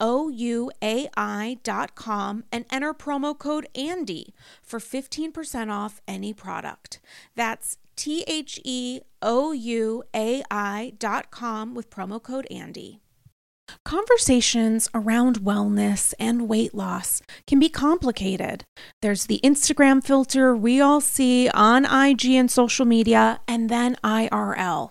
ouai.com and enter promo code ANDY for 15% off any product. That's T H E O U A I.com with promo code ANDY. Conversations around wellness and weight loss can be complicated. There's the Instagram filter we all see on IG and social media, and then IRL.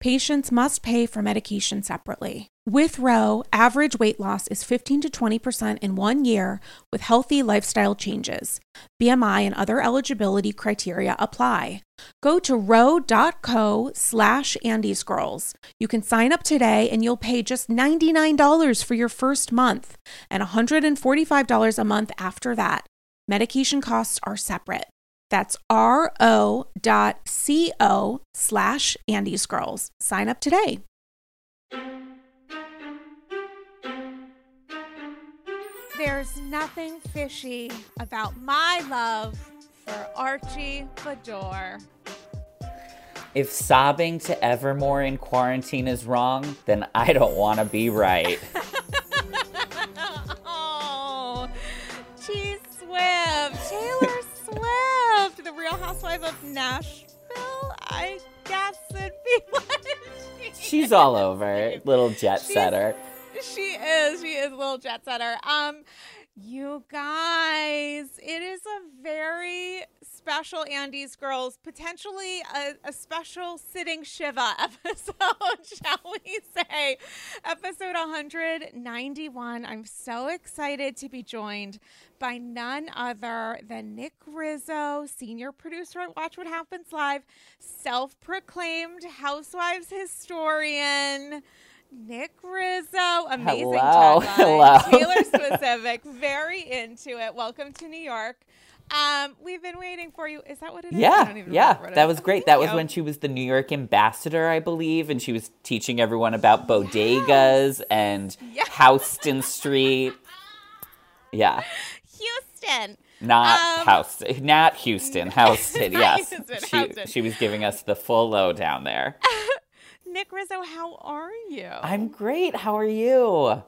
Patients must pay for medication separately. With Ro, average weight loss is 15 to 20% in one year with healthy lifestyle changes. BMI and other eligibility criteria apply. Go to ro.co slash andysgirls. You can sign up today and you'll pay just $99 for your first month and $145 a month after that. Medication costs are separate. That's ro.co slash andysgirls. Sign up today. There's nothing fishy about my love for Archie Beador. If sobbing to Evermore in quarantine is wrong, then I don't want to be right. oh, T Swift, Taylor Swift, the Real Housewife of Nashville. I guess it'd be what she She's all over, little jet setter. She is. She is a little jet setter. Um, you guys, it is a very special Andy's Girls, potentially a, a special sitting Shiva episode, shall we say? Episode 191. I'm so excited to be joined by none other than Nick Rizzo, senior producer at Watch What Happens Live, self proclaimed Housewives historian. Nick Rizzo, amazing Hello. Hello. Taylor specific, very into it. Welcome to New York. Um, we've been waiting for you. Is that what it is? I Yeah, don't even yeah, remember what it that was great. That was when she was the New York ambassador, I believe, and she was teaching everyone about bodegas and Yes. Houston Street. Yeah, Houston. Not Um, Houston, not Houston, Houston. Yes, Houston, she Houston. she was giving us the full lowdown there. Nick Rizzo, how are you? I'm great. How are you?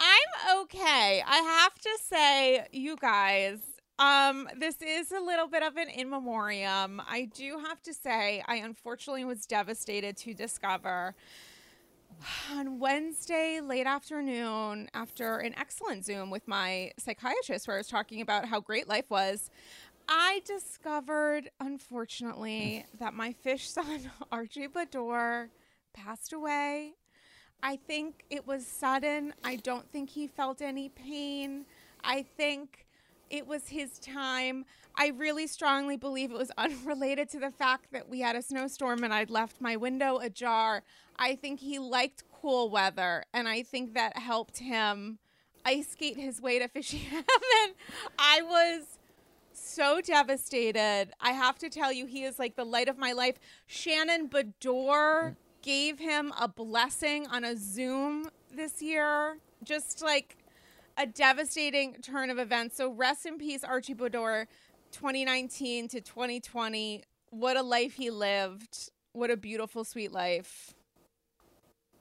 I'm okay. I have to say, you guys, um, this is a little bit of an in memoriam. I do have to say, I unfortunately was devastated to discover on Wednesday late afternoon, after an excellent Zoom with my psychiatrist, where I was talking about how great life was. I discovered, unfortunately, that my fish son, Archie Beador, passed away. I think it was sudden. I don't think he felt any pain. I think it was his time. I really strongly believe it was unrelated to the fact that we had a snowstorm and I'd left my window ajar. I think he liked cool weather and I think that helped him ice skate his way to fishing heaven. I was so devastated. I have to tell you, he is like the light of my life. Shannon Beador mm. gave him a blessing on a Zoom this year. Just like a devastating turn of events. So rest in peace, Archie Beador, 2019 to 2020. What a life he lived. What a beautiful, sweet life.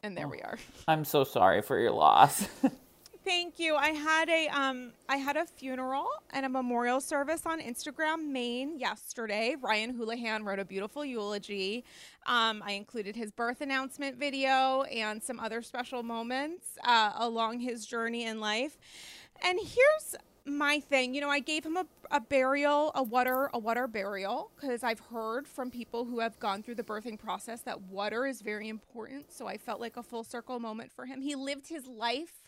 And there oh. we are. I'm so sorry for your loss. Thank you. I had a um I had a funeral and a memorial service on Instagram Maine yesterday. Ryan Houlihan wrote a beautiful eulogy. Um, I included his birth announcement video and some other special moments uh, along his journey in life. And here's my thing. You know, I gave him a, a burial, a water, a water burial, because I've heard from people who have gone through the birthing process that water is very important. So I felt like a full circle moment for him. He lived his life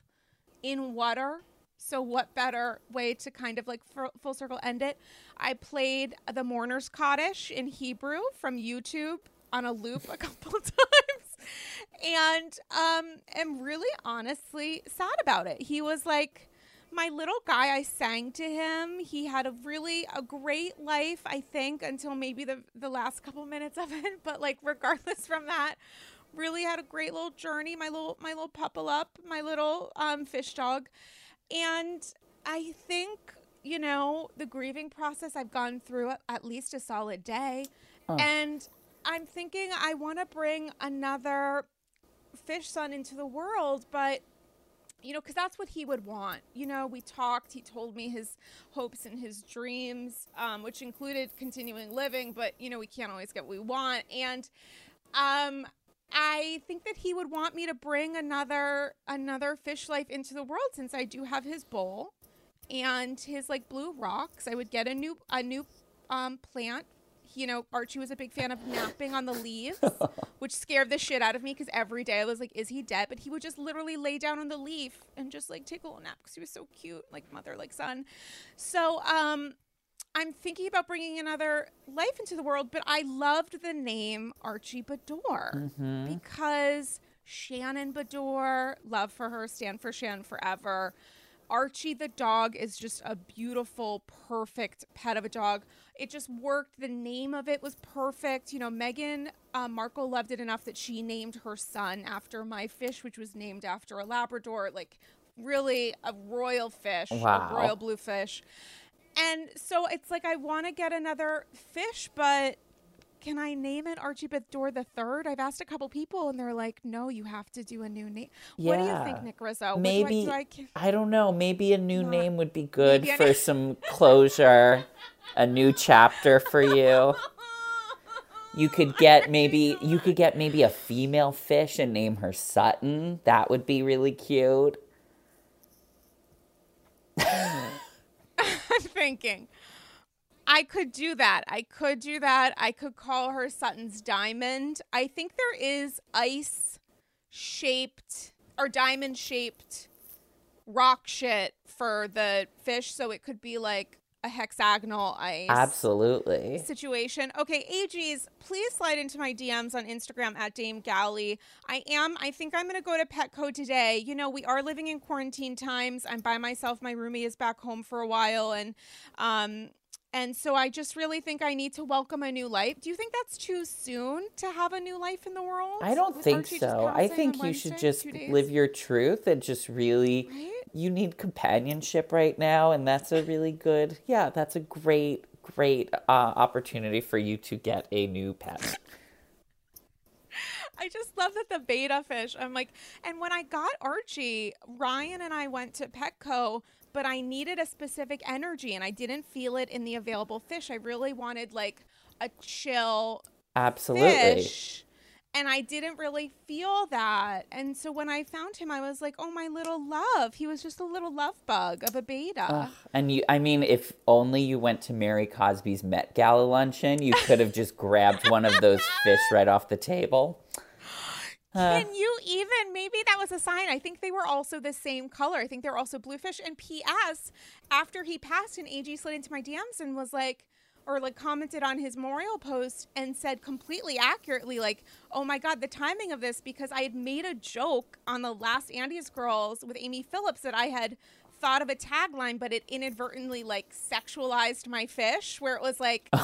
in water. So what better way to kind of like fu- full circle end it? I played the Mourner's Kaddish in Hebrew from YouTube on a loop a couple times, and um, am really honestly sad about it. He was like my little guy. I sang to him. He had a really a great life, I think, until maybe the the last couple minutes of it. But like regardless from that, really had a great little journey. My little my little puppel up, my little um, fish dog, and I think you know the grieving process. I've gone through at- at least a solid day, and I'm thinking I want to bring another fish son into the world, but you know, because that's what he would want. You know, we talked. He told me his hopes and his dreams, um, which included continuing living. But you know, we can't always get what we want. And um, I think that he would want me to bring another another fish life into the world since I do have his bowl and his like blue rocks. I would get a new a new um, plant. You know, Archie was a big fan of napping on the leaves, which scared the shit out of me because every day I was like, "Is he dead?" But he would just literally lay down on the leaf and just like take a little nap because he was so cute, like mother, like son. So, um, I'm thinking about bringing another life into the world, but I loved the name Archie Beador because Shannon Beador, love for her, stand for Shannon forever. Archie the dog is just a beautiful, perfect pet of a dog. It just worked. The name of it was perfect. You know, Meghan uh, Markle loved it enough that she named her son after my fish, which was named after a Labrador. Like, really a royal fish, Wow. a royal blue fish. And so it's like I want to get another fish, but can I name it Archie Beador the third? I've asked a couple people, and they're like, "No, you have to do a new name." What do you think, Nick Rizzo? Maybe do I, do I, I don't know. Maybe a new name would be good for some closure, a new chapter for you. You could get maybe you could get maybe a female fish and name her Sutton. That would be really cute. I could do that. I could do that. I could call her Sutton's Diamond. I think there is ice shaped or diamond shaped rock shit for the fish, so it could be like a hexagonal ice. Absolutely. situation. Okay, AGs, please slide into my DMs on Instagram at Dame Galley. I am, I think I'm going to go to Petco today. You know, we are living in quarantine times. I'm by myself. My roomie is back home for a while. And um, And so I just really think I need to welcome a new life. Do you think that's too soon to have a new life in the world? I don't think so. I think you should just live your truth and just really Right? You need companionship right now and that's a really good yeah that's a great great uh, opportunity for you to get a new pet I just love that the betta fish. I'm like, and when I got Archie, Ryan and I went to Petco, but I needed a specific energy and I didn't feel it in the available fish. I really wanted like a chill absolutely fish. And I didn't really feel that. And so when I found him, I was like, oh, my little love. He was just a little love bug of a betta. Ugh. and you i mean if only you went to mary cosby's met gala luncheon you could have just grabbed one of those fish right off the table Uh, Can you even? Maybe that was a sign. I think they were also the same color. I think they were also bluefish. And P.S. After he passed, an AG slid into my DMs and was like, or like commented on his memorial post and said completely accurately, like, "Oh my God, the timing of this!" Because I had made a joke on the last Andy's Girls with Amy Phillips that I had thought of a tagline, but it inadvertently like sexualized my fish, where it was like. I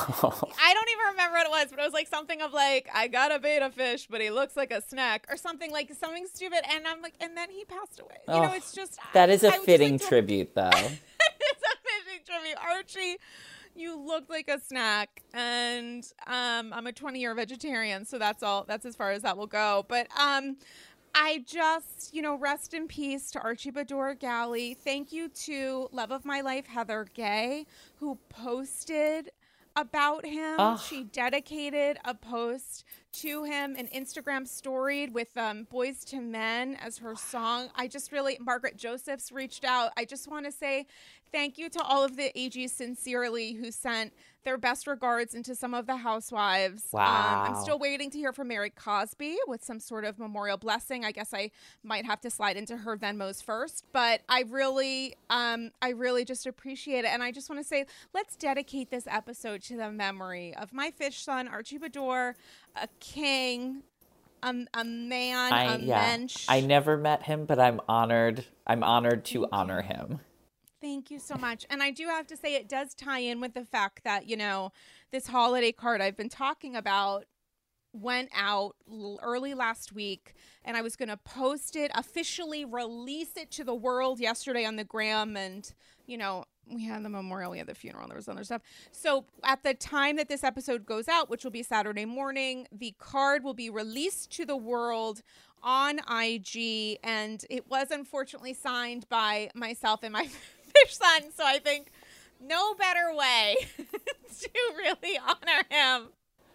don't even remember what it was, but it was like something of like, I got a betta fish, but he looks like a snack, or something like something stupid. And I'm like, and then he passed away. You know, Oh, it's just that is I a just fitting like tribute though it's a fitting tribute, Archie. You looked like a snack, and um, I'm a 20 year vegetarian, so that's all. That's as far as that will go. But um, I just, you know, rest in peace to Archie Beador Galley. Thank you to Love of My Life, Heather Gay, who posted about him. Ugh. She dedicated a post to him, an Instagram storied with um, Boyz II Men as her song. I just really, Margaret Josephs reached out. I just want to say thank you to all of the AGs sincerely who sent their best regards into some of the housewives. Um, I'm still waiting to hear from Mary Cosby with some sort of memorial blessing. I guess I might have to slide into her Venmos first, but I really, um, I really just appreciate it. And I just want to say, let's dedicate this episode to the memory of my fish son, Archie Beador, a king, a, a man, I a yeah. mensch. I never met him, but I'm honored. I'm honored to honor him. Thank you so much. And I do have to say, it does tie in with the fact that, you know, this holiday card I've been talking about went out early last week and I was going to post it, officially release it to the world yesterday on the gram. And, you know, we had the memorial, we had the funeral, there was other stuff. So at the time that this episode goes out, which will be Saturday morning, the card will be released to the world on IG. And it was unfortunately signed by myself and my son. So I think no better way to really honor him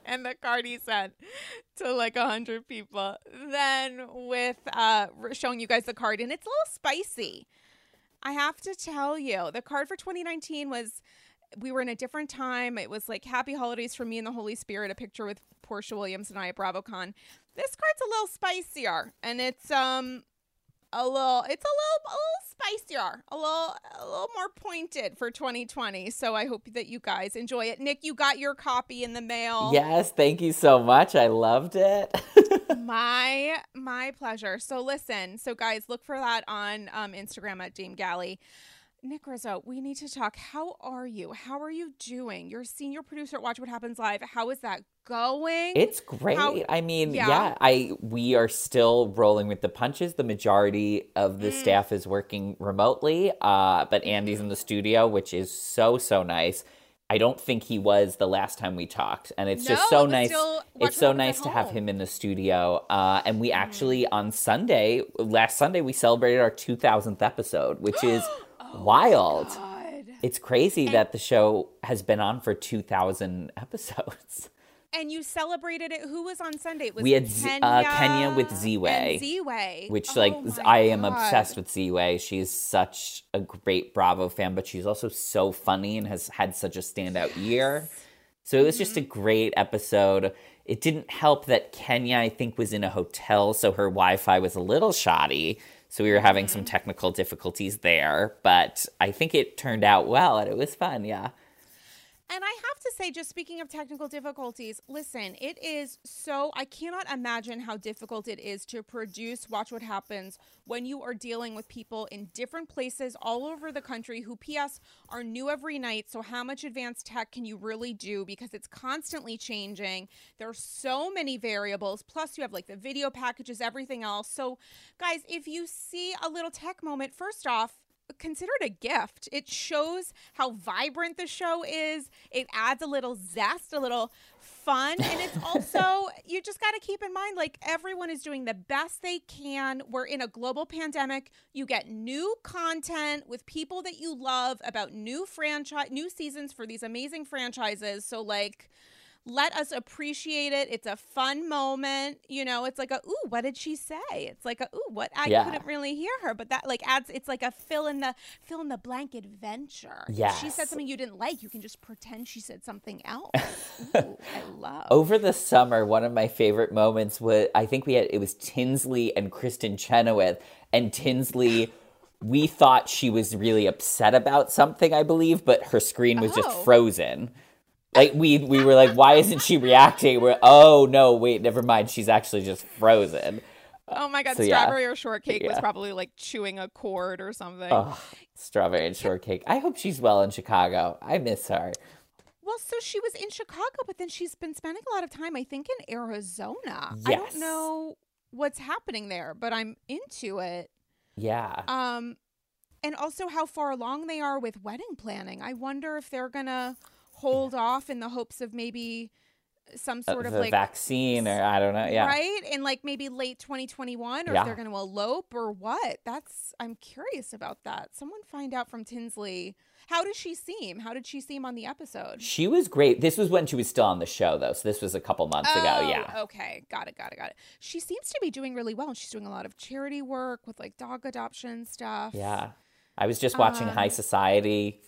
and the card he sent to like a hundred people than with uh showing you guys the card and it's a little spicy i have to tell you the card for 2019 was we were in a different time it was like happy holidays for me and the holy spirit a picture with porsha williams and i at bravocon this card's a little spicier and it's um a little it's a little a little spicier a little a little more pointed for 2020 so i hope that you guys enjoy it. Nick you got your copy in the mail. Yes, thank you so much. I loved it. my my pleasure. So listen so guys look for that on um, instagram at dame galley nick rizzo we need to talk how are you how are you doing you're senior producer at watch what happens live how is that going It's great. How- I mean, Yeah. yeah. I we are still rolling with the punches. The majority of the Mm. staff is working remotely, uh, but Andy's in the studio, which is so so nice. I don't think he was the last time we talked, and it's No, just so nice. It's so nice to have him in the studio. Uh, and Mm. we actually on Sunday, last Sunday, we celebrated our two thousandth episode, which is Oh wild. It's crazy that the show has been on for two thousand episodes. And you celebrated it. Who was on Sunday? It was We had Kenya, uh, Kenya with Z-Way, Z-Way. which Oh like I am God. obsessed with Z-Way. She's such a great Bravo fan, but she's also so funny and has had such a standout year. So it was just Mm-hmm. a great episode. It didn't help that Kenya, I think, was in a hotel, so her Wi-Fi was a little shoddy. So we were having some Mm-hmm. technical difficulties there, but I think it turned out well and it was fun. Yeah. And I have to say, just speaking of technical difficulties, listen, it is so, I cannot imagine how difficult it is to produce Watch What Happens when you are dealing with people in different places all over the country who, P.S., are new every night. So, how much advanced tech can you really do? Because it's constantly changing. There are so many variables. Plus, you have like the video packages, everything else. So, guys, if you see a little tech moment, first off, consider it a gift. It shows how vibrant the show is. It adds a little zest, a little fun. And it's also, you just got to keep in mind like everyone is doing the best they can. We're in a global pandemic. You get new content with people that you love about new franchise, new seasons for these amazing franchises. So, like, let us appreciate it. It's a fun moment. You know, it's like a ooh, what did she say? It's like a ooh, what I Yeah. couldn't really hear her, but that like adds it's like a fill in the fill in the blank adventure. Yeah. she said something you didn't like, you can just pretend she said something else. Ooh, I love. Over the summer, one of my favorite moments was I think we had it was Tinsley and Kristin Chenoweth, and Tinsley. We thought she was really upset about something, I believe, but her screen was just Oh. frozen. Like we we were like, why isn't she reacting? We're oh no, wait, never mind. She's actually just frozen. Oh my god, so yeah. strawberry or shortcake was probably like chewing a cord or something. Oh, strawberry and shortcake. I hope she's well in Chicago. I miss her. Well, so she was in Chicago, but then she's been spending a lot of time, I think, in Arizona. Yes. I don't know what's happening there, but I'm into it. Yeah. Um, and also how far along they are with wedding planning. I wonder if they're gonna hold off in the hopes of maybe some sort of like vaccine or I don't know. Yeah. right in like maybe late 2021 or Yeah. if they're going to elope or what that's i'm curious about that someone find out from tinsley how does she seem how did she seem on the episode She was great. This was when she was still on the show though. So this was a couple months ago. Oh, Yeah. okay got it got it got it she seems to be doing really well and she's doing a lot of charity work with like dog adoption stuff Yeah. I was just watching High Um, Society.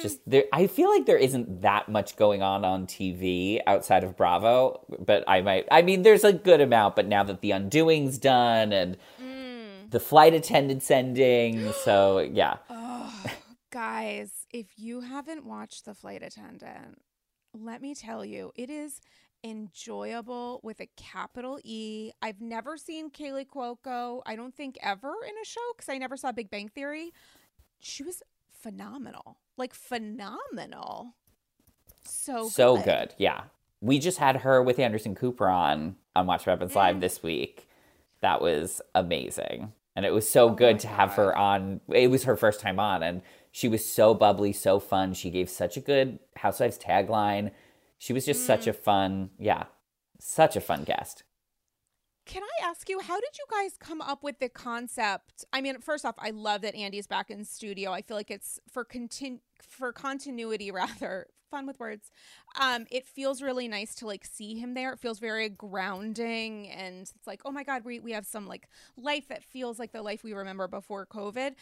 Just there I feel like there isn't that much going on on TV outside of Bravo, but I might I mean there's a good amount, but now that the undoing's done and Mm. the flight attendant's ending, so yeah. Oh, guys, if you haven't watched The Flight Attendant, let me tell you, it is enjoyable with a capital E. I've never seen Kaley Cuoco, I don't think ever in a show because I never saw Big Bang Theory. She was phenomenal. Like, phenomenal. So so good. good. Yeah. We just had her with Anderson Cooper on on Watch Mm. Live this week. That was amazing. And it was so Oh good to have her on. It was her first time on and she was so bubbly, so fun. She gave such a good Housewives tagline. She was just Mm. such a fun, yeah, such a fun guest. Can I ask you, how did you guys come up with the concept? I mean, first off, I love that Andy's back in studio. I feel like it's for contin- for continuity rather. Fun with words. Um, it feels really nice to like see him there. It feels very grounding and it's like, oh my God, we, we have some like life that feels like the life we remember before COVID.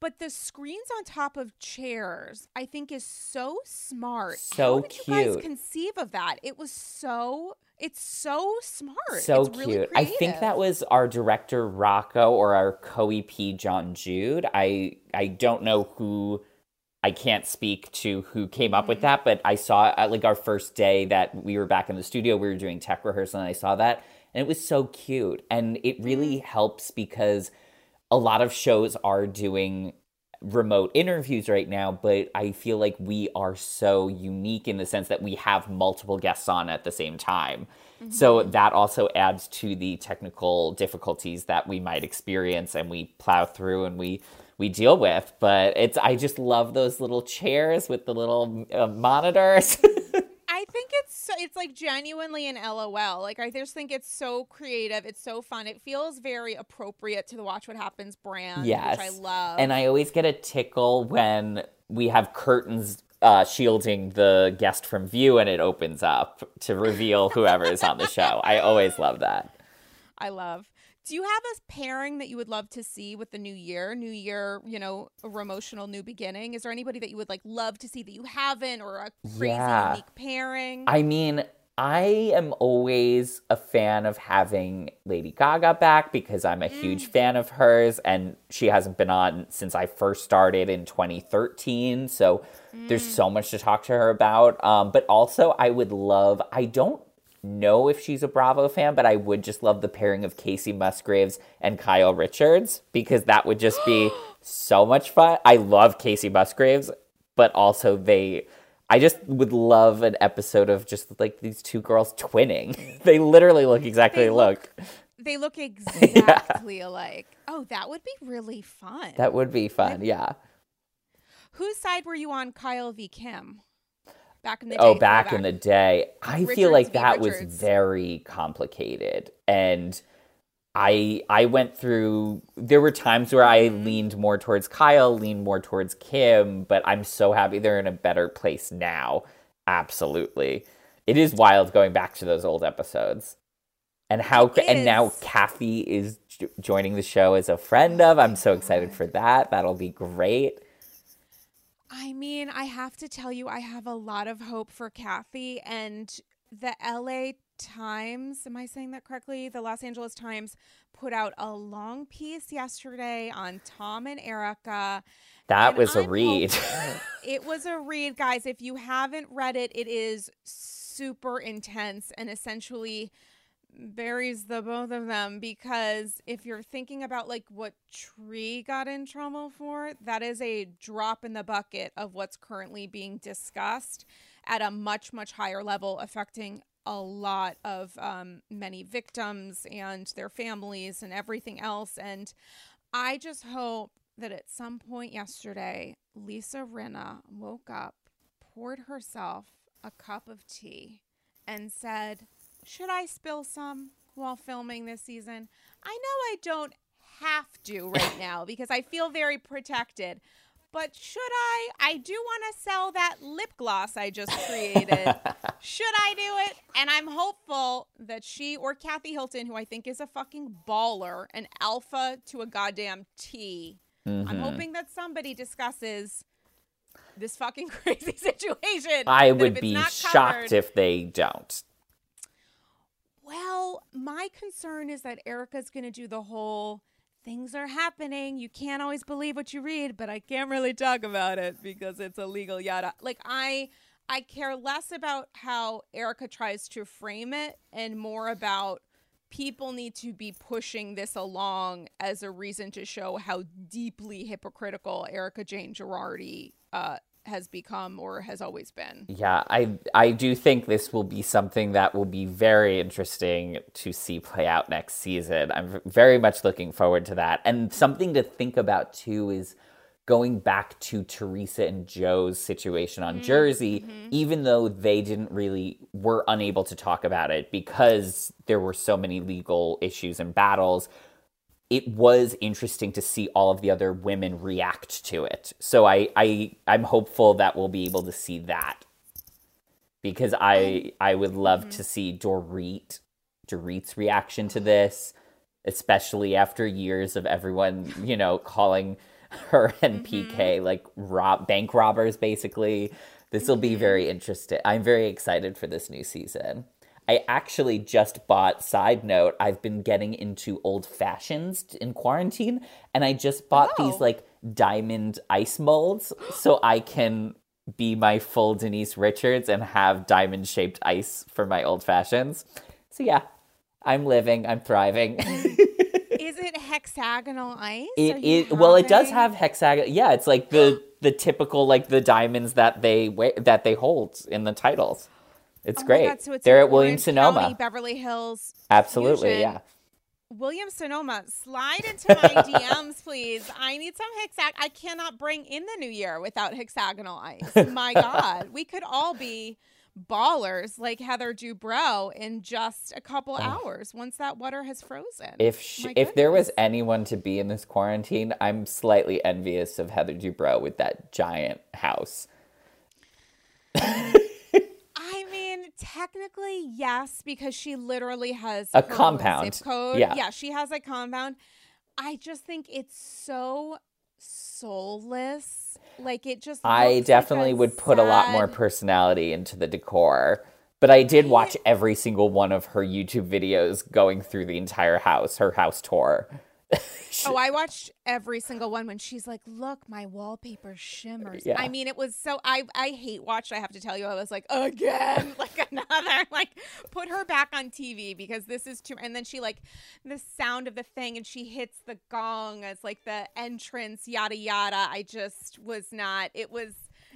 But the screens on top of chairs, I think is so smart. So How did you guys conceive of that? It was so it's so smart. So It's really cute. I think that was our director Rocco or our co-EP John Jude. I I don't know who I can't speak to who came up with Mm-hmm. that, but I saw at like our first day that we were back in the studio, we were doing tech rehearsal and I saw that and it was so cute. And it really Mm. helps because a lot of shows are doing remote interviews right now, but I feel like we are so unique in the sense that we have multiple guests on at the same time. So that also adds to the technical difficulties that we might experience and we plow through and we we deal with. But it's I just love those little chairs with the little uh, monitors. I think it's so, it's like genuinely an LOL. Like I just think it's so creative. It's so fun. It feels very appropriate to the Watch What Happens brand, yes. which I love. And I always get a tickle when we have curtains uh, shielding the guest from view and it opens up to reveal whoever is on the show. I always love that. I love. Do you have a pairing that you would love to see with the new year? New year, you know, a emotional new beginning. Is there anybody that you would like love to see that you haven't, or a crazy Yeah. unique pairing? I mean, I am always a fan of having Lady Gaga back because I'm a huge fan of hers and she hasn't been on since I first started in 2013. So there's so much to talk to her about. Um, but also, I would love, I don't know if she's a Bravo fan, but I would just love the pairing of Kacey Musgraves and Kyle Richards because that would just be so much fun. I love Kacey Musgraves, but also they I just would love an episode of just like these two girls twinning. they literally look exactly They alike. look- They look exactly alike. Oh, that would be really fun. That would be fun. Yeah. Whose side were you on, Kyle v. Kim? Back in the day. Oh, back in the day. I feel like that was very complicated and I I went through there were times where I Mm-hmm. leaned more towards Kyle, leaned more towards Kim, but I'm so happy they're in a better place now. Absolutely. It is wild going back to those old episodes. And how It and now is. Kathy is joining the show as a friend of. I'm so excited for that. That'll be great. I mean, I have to tell you, I have a lot of hope for Kathy and the LA Times. Am I saying that correctly? The Los Angeles Times put out a long piece yesterday on Tom and Erika. That And was a I'm read. It was a read, guys. If you haven't read it, it is super intense and essentially buries the both of them because if you're thinking about like what Tree got in trouble for, that is a drop in the bucket of what's currently being discussed at a much, much higher level, affecting a lot of um, many victims and their families and everything else. And I just hope that at some point yesterday, Lisa Rinna woke up, poured herself a cup of tea, and said, Should I spill some while filming this season? I know I don't have to right now because I feel very protected. But should I? I do want to sell that lip gloss I just created. should I do it? And I'm hopeful that she or Kathy Hilton, who I think is a fucking baller, an alpha to a goddamn T, I'm Mhm. hoping that somebody discusses this fucking crazy situation. I would be shocked covered- if they don't. Well, my concern is that Erika's going to do the whole things are happening. You can't always believe what you read, but I can't really talk about it because it's illegal yada. Like I I care less about how Erika tries to frame it and more about people need to be pushing this along as a reason to show how deeply hypocritical Erika Jayne Girardi uh, has become or has always been. Yeah, I I do think this will be something that will be very interesting to see play out next season. I'm very much looking forward to that. And something to think about too is going back to Teresa and Joe's situation on mm-hmm. Jersey, mm-hmm. even though they didn't really were unable to talk about it because there were so many legal issues and battles it was interesting to see all of the other women react to it. So I, I I'm hopeful that we'll be able to see that. Because I um, I would love to see Dorit Dorit's reaction to this, especially after years of everyone, you know, calling her and PK mm-hmm. like rob bank robbers basically. This will be mm-hmm. very interesting. I'm very excited for this new season. I actually just bought, side note, I've been getting into old fashions in quarantine, and I just bought Oh. these like diamond ice molds so I can be my full Denise Richards and have diamond shaped ice for my old fashions. So yeah, I'm living, I'm thriving. Is it hexagonal ice? It you well, it does have hexagon. Yeah, it's like the the typical like the diamonds that they wear, that they hold in the titles. It's Oh great. God, so it's They're at Williams Sonoma. County, Beverly Hills. Absolutely, fusion. yeah. Williams Sonoma, slide into my DMs, please. I need some hexag. I cannot bring in the new year without hexagonal ice. My God, we could all be ballers like Heather Dubrow in just a couple hours once that water has frozen. If sh- My if there was anyone to be in this quarantine, I'm slightly envious of Heather Dubrow with that giant house. Technically, yes, because she literally has A compound. Zip code. Yeah. yeah, she has a compound. I just think it's so soulless. Like it just. I like definitely a would put a lot more personality into the decor. But I did watch every single one of her YouTube videos going through the entire house, her house tour. oh, I watched every single one when she's like, "Look, my wallpaper shimmers." Yeah. I mean, it was so I I hate watched. I have to tell you, I was like, again, like another, like put her back on TV because this is too. And then she like the sound of the thing, and she hits the gong as like the entrance, yada yada. I just was not. It was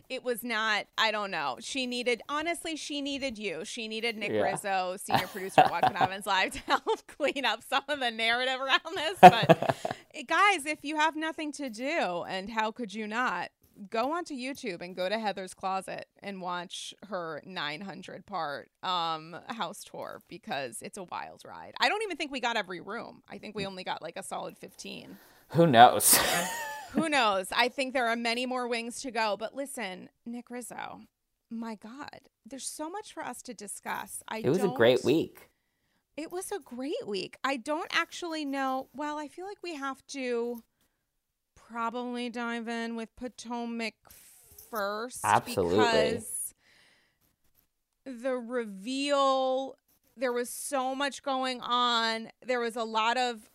it was not i don't know. She needed honestly she needed you. She needed nick Yeah. rizzo senior producer of watchmen evans live to help clean up some of the narrative around this. But eh, guys if you have nothing to do and how could you not go onto youtube and go to heather's closet and watch her 900 part um house tour because it's a wild ride. I don't even think we got every room. I think we only got like a solid 15 Who knows? Who knows? I think there are many more wings to go. But listen, Nick Rizzo, my God, there's so much for us to discuss. I it was a great week. It was a great week. I don't actually know. Well, I feel like we have to probably dive in with Potomac first. Absolutely. Because the reveal, there was so much going on. There was a lot of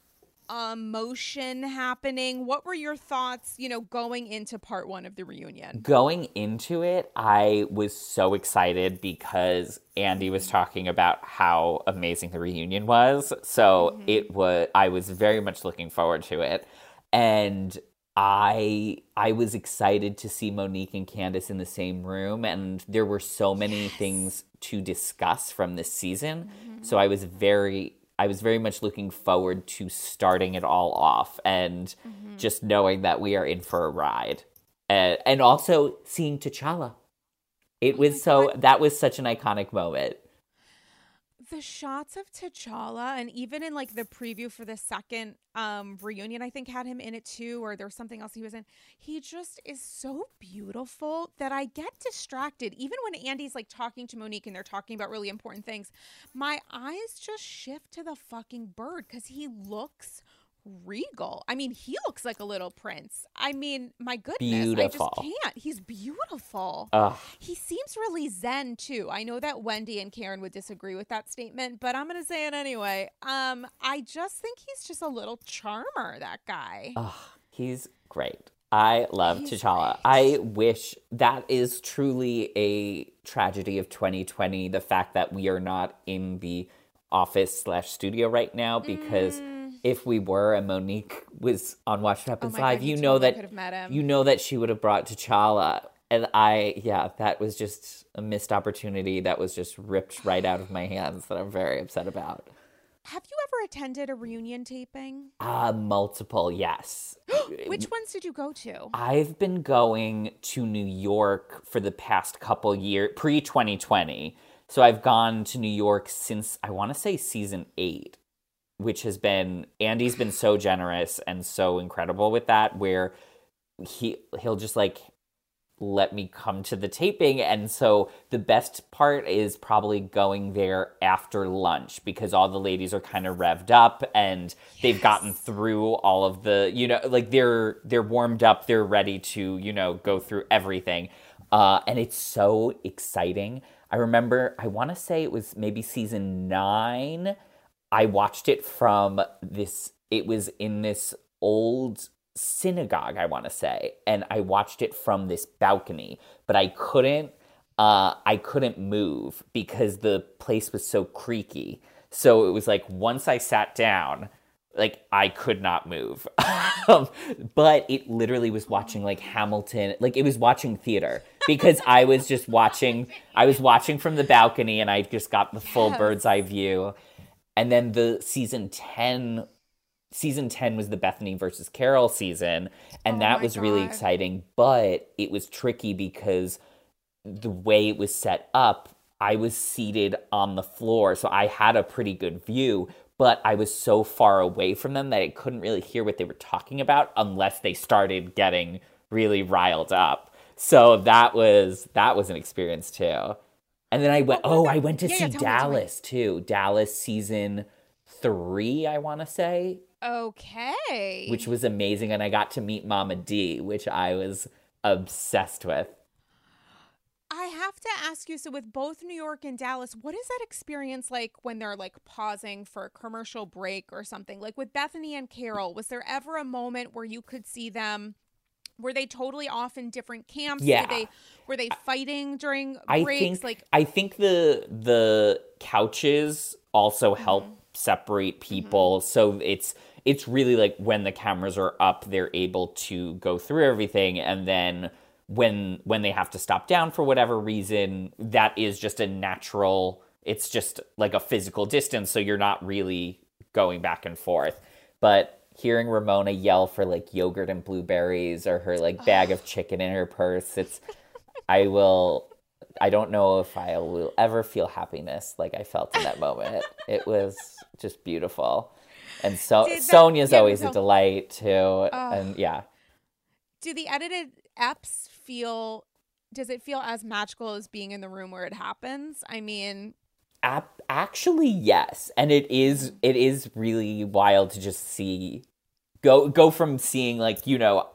Um, emotion happening. What were your thoughts, you know, going into part one of the reunion? Going into it, I was so excited because Andy was talking about how amazing the reunion was. So mm-hmm. it was I was very much looking forward to it. And I I was excited to see Monique and Candiace in the same room and there were so many things to discuss from this season. Mm-hmm. So I was very I was very much looking forward to starting it all off and mm-hmm. just knowing that we are in for a ride. And, and also seeing T'Challa. It oh was so that was such an iconic moment. The shots of T'Challa and even in like the preview for the second um reunion I think had him in it too or there was something else he was in he just is so beautiful that I get distracted. Even when Andy's like talking to Monique and they're talking about really important things my eyes just shift to the fucking bird cuz he looks regal. I mean, he looks like a little prince. I mean, my goodness, Beautiful. I just can't. He's beautiful. Ugh. He seems really zen too. I know that Wendy and Karen would disagree with that statement, but I'm gonna say it anyway. Um, I just think he's just a little charmer, that guy. Ugh, he's great. I love He's T'Challa. I wish that is truly a tragedy of 2020. The fact that we are not in the office slash studio right now, because if we were and Monique was on Watch What Happens. Oh my God, Live, you know totally that you know that she would have brought T'Challa. And I, yeah, that was just a missed opportunity that was just ripped right out of my hands that I'm very upset about. Have you ever attended a reunion taping? Uh, multiple, yes. Which ones did you go to? I've been going to New York for the past couple years, pre 2020. So I've gone to New York since I want to say season eight, which has been Andy's been so generous and so incredible with that, where he he'll just like let me come to the taping. And so the best part is probably going there after lunch because all the ladies are kind of revved up and they've gotten through all of the you know like they're they're warmed up they're ready to you know go through everything. Uh, and it's so exciting. I remember i want to say it was maybe season nine I watched it from this, it was in this old synagogue, I want to say, and I watched it from this balcony, but I couldn't, uh, I couldn't move because the place was so creaky. So it was like once I sat down, like I could not move. um, but it literally was watching like Hamilton, like it was watching theater because I was just watching, I was watching from the balcony and I just got the full bird's eye view. And then the season 10 season 10 was the Bethany versus Carole season and Oh that was really exciting, but it was tricky because the way it was set up, I was seated on the floor, so I had a pretty good view, but I was so far away from them that I couldn't really hear what they were talking about unless they started getting really riled up. So that was that was an experience too. And then I went oh, were oh, I went to Yeah, see yeah, tell me. Dallas too. Dallas season 3, I want to say, Okay. which was amazing and I got to meet Mama D, which I was obsessed with. I have to ask you so, with both New York and Dallas, what is that experience like when they're like pausing for a commercial break or something? Like with Bethany and Carole, was there ever a moment where you could see them? Were they totally off in different camps? Yeah. Did they were they fighting during I breaks? think like I think the the couches also Mm-hmm. help separate people. So it's it's really like when the cameras are up, they're able to go through everything, and then when when they have to stop down for whatever reason, that is just a natural. It's just like a physical distance, so you're not really going back and forth. But hearing Ramona yell for like yogurt and blueberries or her like bag of chicken in her purse, it's I will I don't know if I will ever feel happiness like I felt in that moment. it was just beautiful. And so Did that- Sonja's yeah, always a delight too. and yeah. do the edited eps feel does it feel as magical as being in the room where it happens? I mean, Ap- actually yes. And it is it is really wild to just see go go from seeing like, you know,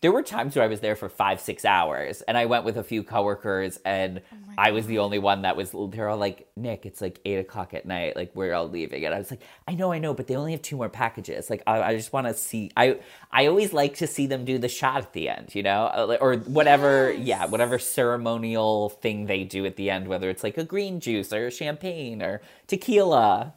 there were times where I was there for five, six hours, and I went with a few coworkers, and I was the only one that was. They're all like, "Nick, it's like eight o'clock at night. Like we're all leaving," and I was like, "I know, I know, but they only have two more packages. Like I, I just want to see. I, I always like to see them do the shot at the end, you know, Uh, or whatever. Yeah, whatever ceremonial thing they do at the end, whether it's like a green juice or champagne or tequila.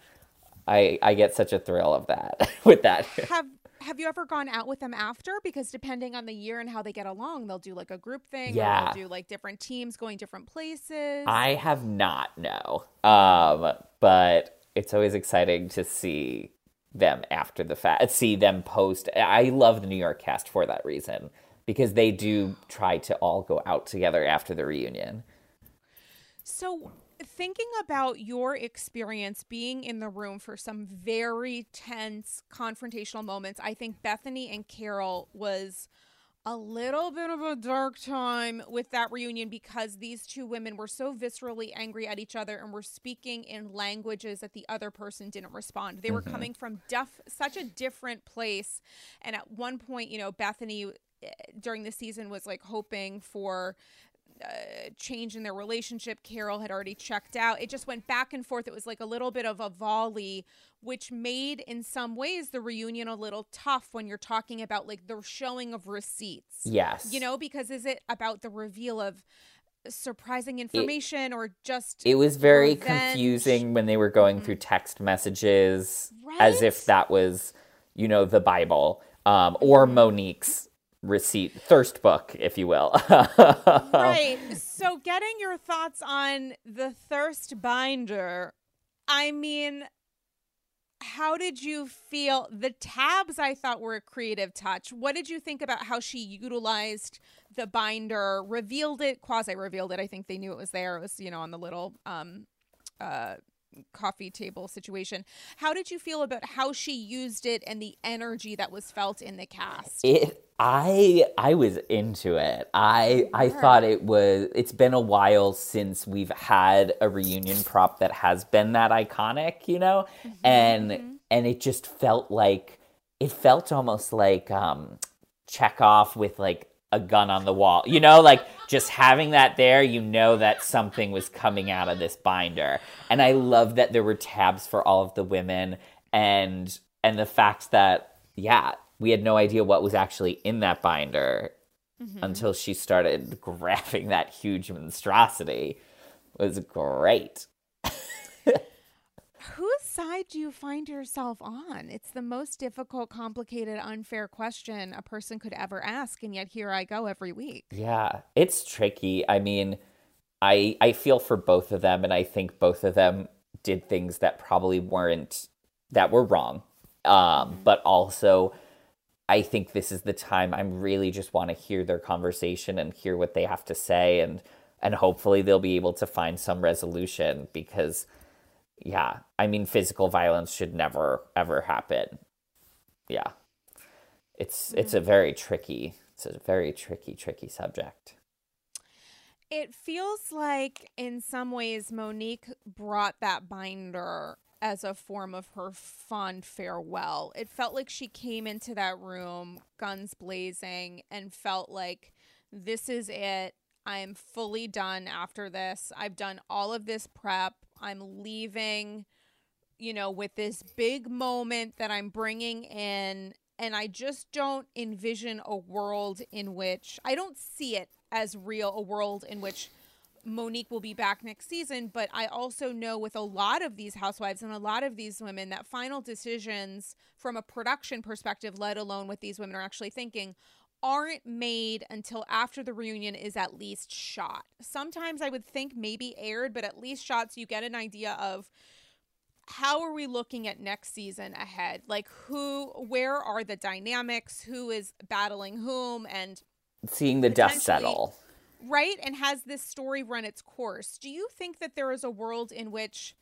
I, I get such a thrill of that with that. have have you ever gone out with them after? Because depending on the year and how they get along, they'll do like a group thing. Or Yeah. they'll do like different teams going different places. I have not, no. Um, but it's always exciting to see them after the fact, see them post. I love the New York cast for that reason because they do try to all go out together after the reunion. So, thinking about your experience being in the room for some very tense confrontational moments, I think Bethenny and Carole was a little bit of a dark time with that reunion because these two women were so viscerally angry at each other and were speaking in languages that the other person didn't respond. They were coming from def- such a different place. And at one point, you know, Bethenny eh, during the season was like hoping for uh, change in their relationship. Carole had already checked out. It just went back and forth. It was like a little bit of a volley, which made, in some ways, the reunion a little tough when you're talking about like the showing of receipts. Yes. You know, because is it about the reveal of surprising information or just It was very revenge? Mm-hmm. confusing when they were going through text messages as if that was, you know, the Bible um, or Mm-hmm. Monique's receipt, thirst book, if you will. right. So, getting your thoughts on the thirst binder, I mean, how did you feel? The tabs I thought were a creative touch. What did you think about how she utilized the binder, revealed it, quasi revealed it? I think they knew it was there. It was, you know, on the little um, uh, coffee table situation. How did you feel about how she used it and the energy that was felt in the cast? It I I was into it. I I thought it was it's been a while since we've had a reunion prop that has been that iconic, you know? And and it just felt like it felt almost like um Chekhov with like a gun on the wall. You know, like just having that there, you know that something was coming out of this binder. And I love that there were tabs for all of the women and and the fact that yeah, we had no idea what was actually in that binder mm-hmm. until she started grabbing that huge monstrosity. It was great. Whose side do you find yourself on? It's the most difficult, complicated, unfair question a person could ever ask, and yet here I go every week. Yeah, it's tricky. I mean, I I feel for both of them and I think both of them did things that probably weren't that were wrong. Um, but also I think this is the time I'm really just want to hear their conversation and hear what they have to say and and hopefully they'll be able to find some resolution because yeah, I mean physical violence should never ever happen. Yeah. It's it's a mm-hmm. very tricky it's a very tricky tricky subject. It feels like, in some ways, Monique brought that binder as a form of her fond farewell. It felt like she came into that room, guns blazing, and felt like this is it. I'm fully done after this. I've done all of this prep. I'm leaving, you know, with this big moment that I'm bringing in. And I just don't envision a world in which I don't see it as real, a world in which Monique will be back next season. But I also know with a lot of these housewives and a lot of these women that final decisions from a production perspective, let alone what these women are actually thinking, aren't made until after the reunion is at least shot. Sometimes I would think maybe aired, but at least shot so you get an idea of how are we looking at next season ahead? Like who where are the dynamics? Who is battling whom and seeing the dust settle. Right? And has this story run its course? Do you think that there is a world in which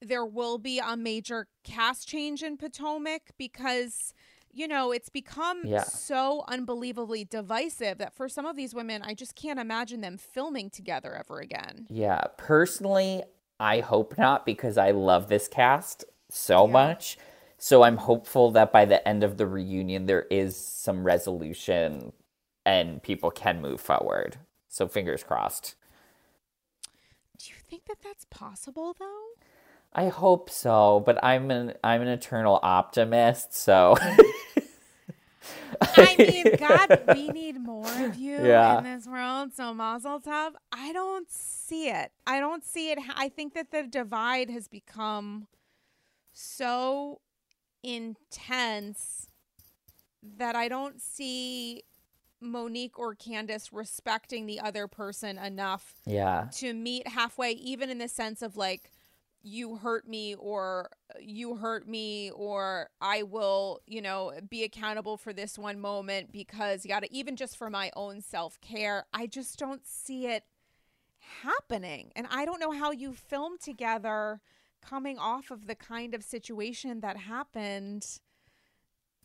there will be a major cast change in Potomac because you know, it's become yeah. so unbelievably divisive that for some of these women, I just can't imagine them filming together ever again. Yeah. Personally, I hope not because I love this cast so yeah. much. So I'm hopeful that by the end of the reunion, there is some resolution and people can move forward. So fingers crossed. Do you think that that's possible though? I hope so, but I'm an I'm an eternal optimist, so I mean, God, we need more of you yeah. in this world. So Mazel Tov. I don't see it. I don't see it. I think that the divide has become so intense that I don't see Monique or Candiace respecting the other person enough yeah. to meet halfway, even in the sense of like, you hurt me or uh, you hurt me or I will, you know, be accountable for this one moment because to even just for my own self-care. I just don't see it happening. And I don't know how you film together coming off of the kind of situation that happened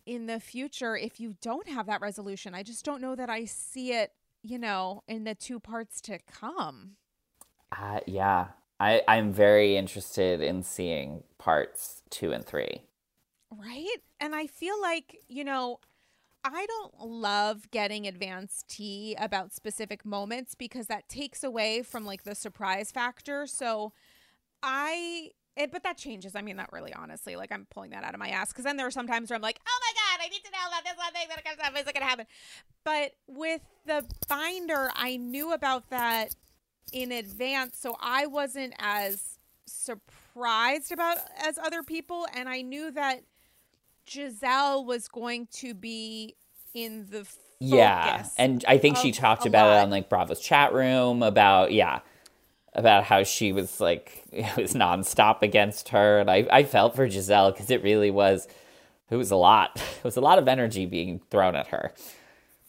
in the future if you don't have that resolution. I just don't know that I see it, you know, in the two parts to come. Uh, yeah, I, I'm very interested in seeing parts two and three. Right? And I feel like, you know, I don't love getting advanced tea about specific moments because that takes away from like the surprise factor. So I it, but that changes. I mean, not really, honestly. Like I'm pulling that out of my ass because then there are some times where I'm like, oh my god, I need to know about this one thing that comes up. Is it gonna happen? But with the binder, I knew about that in advance, so I wasn't as surprised about as other people, and I knew that Gizelle was going to be in the yeah, and I think she talked about lot. it on like Bravo's chat room about yeah about how she was like it was nonstop against her, and I I felt for Gizelle because it really was it was a lot. It was a lot of energy being thrown at her,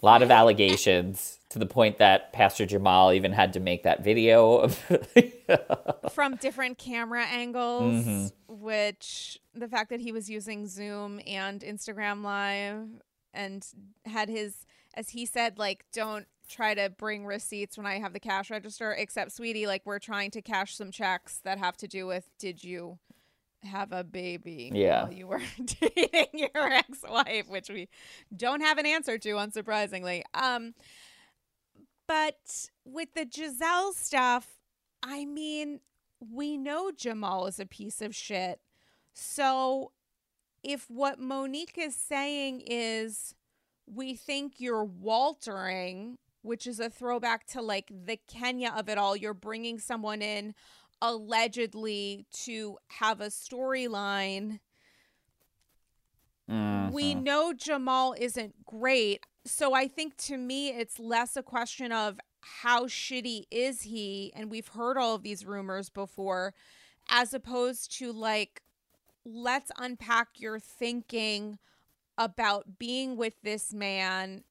a lot of allegations to the point that Pastor Jamal even had to make that video from different camera angles, mm-hmm. which the fact that he was using Zoom and Instagram Live and had his, as he said, like, don't try to bring receipts when I have the cash register, except, sweetie, like, we're trying to cash some checks that have to do with did you have a baby yeah. while you were dating your ex-wife, which we don't have an answer to, unsurprisingly. Um, but with the Gizelle stuff, I mean, we know Jamal is a piece of shit. So if what Monique is saying is, we think you're Waltering, which is a throwback to like the Kenya of it all, you're bringing someone in allegedly to have a storyline. Mm-hmm. We know Jamal isn't great so I think to me, it's less a question of how shitty is he, and we've heard all of these rumors before, as opposed to like, let's unpack your thinking about being with this man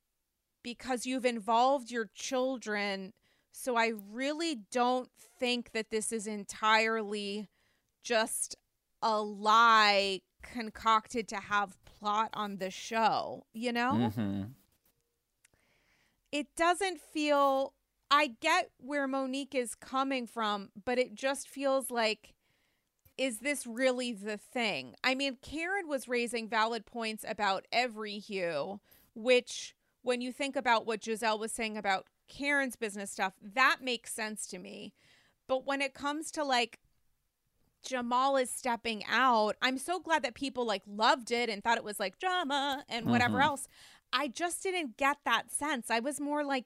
because you've involved your children. So I really don't think that this is entirely just a lie concocted to have plot on the show, you know? Mm-hmm it doesn't feel I get where Monique is coming from, but it just feels like is this really the thing? I mean, Karen was raising valid points about every hue, which when you think about what Gizelle was saying about Karen's business stuff, that makes sense to me. But when it comes to like Jamal is stepping out, I'm so glad that people like loved it and thought it was like drama and whatever Mhm. else. I just didn't get that sense. I was more like,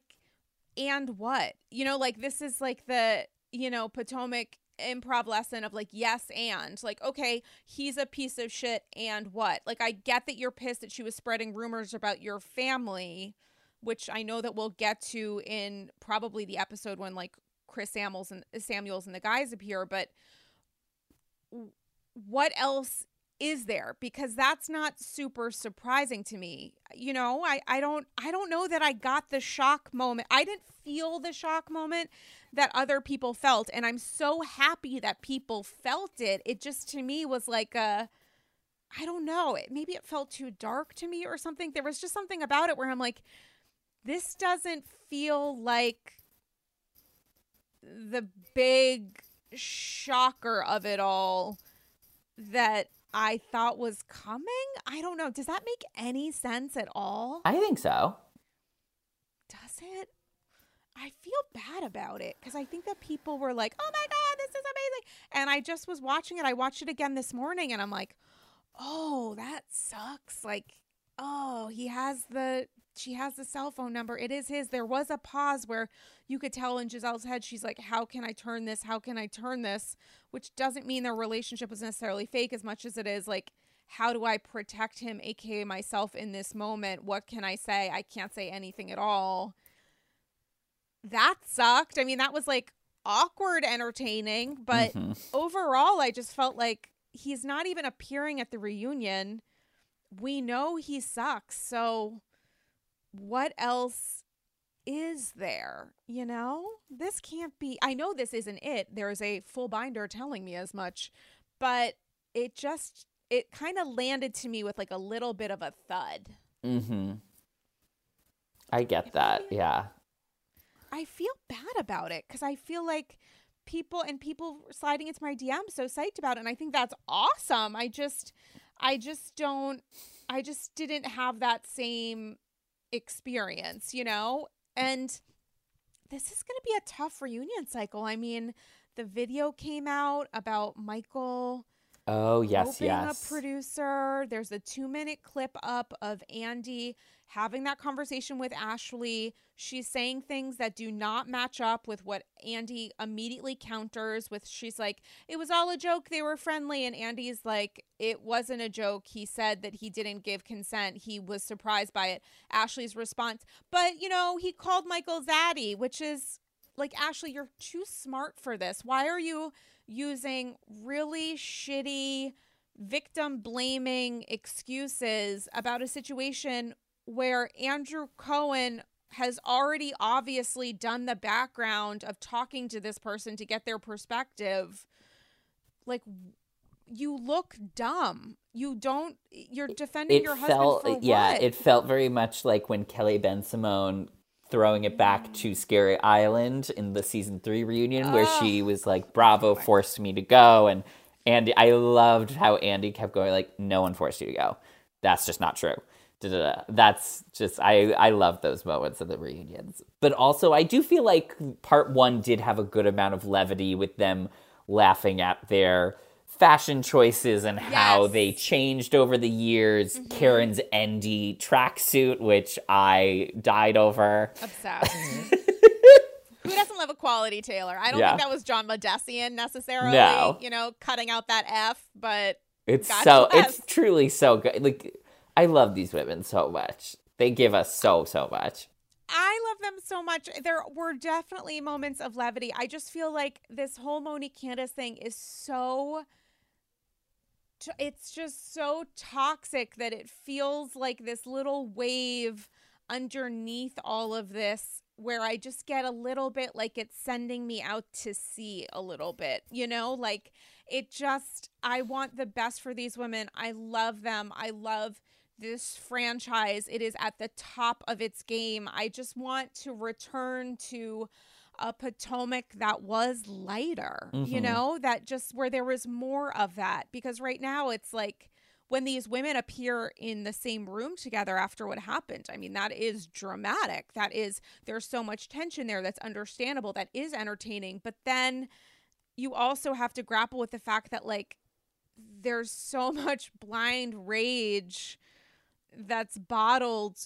and what? You know, like this is like the, you know, Potomac improv lesson of like, yes, and like, okay, he's a piece of shit, and what? Like, I get that you're pissed that she was spreading rumors about your family, which I know that we'll get to in probably the episode when like Chris Samuels and Samuels and the guys appear, but what else is there? Because that's not super surprising to me. You know i i don't i don't know that i got the shock moment. I didn't feel the shock moment that other people felt and i'm so happy that people felt it. It just to me was like a i don't know it maybe it felt too dark to me or something. There was just something about it where i'm like this doesn't feel like the big shocker of it all that I thought was coming. I don't know. Does that make any sense at all? I think so. Does it? I feel bad about it because I think that people were like, oh my God, this is amazing. And I just was watching it. I watched it again this morning and I'm like, oh, that sucks. Like, oh, he has the, she has the cell phone number. It is his. There was a pause where you could tell in Gizelle's head, she's like, how can I turn this? How can I turn this? Which doesn't mean their relationship was necessarily fake as much as it is like, how do I protect him, aka myself, in this moment? What can I say? I can't say anything at all. That sucked. I mean, that was like awkward entertaining, but Mhm. overall, I just felt like he's not even appearing at the reunion. We know he sucks. So, what else is there? You know, this can't be. I know this isn't it. There's a full binder telling me as much, but it just, it kind of landed to me with like a little bit of a thud. Mm-hmm. I get that. Yeah. I feel bad about it because I feel like people and people sliding into my DM so psyched about it, and I think that's awesome. I just, I just don't, I just didn't have that same experience, you know. And this is going to be a tough reunion cycle. I mean, the video came out about Michael Oh, yes, opening yes. a producer. There's a two minute clip up of Andy having that conversation with Ashley. She's saying things that do not match up with what Andy immediately counters with. She's like, it was all a joke. They were friendly. And Andy's like, it wasn't a joke. He said that he didn't give consent. He was surprised by it. Ashley's response, but you know, he called Michael Zaddy, which is like, Ashley, you're too smart for this. Why are you using really shitty victim blaming excuses about a situation where Andrew Cohen has already obviously done the background of talking to this person to get their perspective like you look dumb you don't you're defending It your husband for yeah, what? it felt very much like when Kelly Ben Simone throwing it back to Scary Island in the season 3 reunion where she ah. was like Bravo forced me to go and Andy I loved how Andy kept going like no one forced you to go. That's just not true. Da-da-da. That's just I I love those moments of the reunions. But also I do feel like part 1 did have a good amount of levity with them laughing at their fashion choices and how Yes. they changed over the years. Mm-hmm. Karen's Endy tracksuit, which I died over. obsessed who doesn't love a quality tailor i don't Yeah. think that was john modessian necessarily No. you know cutting out that f but It's so bless. it's truly so good. Like I love these women so much. They give us so so much. I love them so much. There were definitely moments of levity. I just feel like this whole Monique Candiace thing is so. It's just so toxic that it feels like this little wave underneath all of this where I just get a little bit like it's sending me out to sea a little bit, you know? Like it just, I want the best for these women. I love them. I love this franchise. It is at the top of its game. I just want to return to a Potomac that was lighter, you Mhm. know, that just where there was more of that. Because right now it's like, when these women appear in the same room together after what happened. I mean, that is dramatic. That is, there's so much tension there that's understandable, that is entertaining. But then you also have to grapple with the fact that, like, there's so much blind rage that's bottled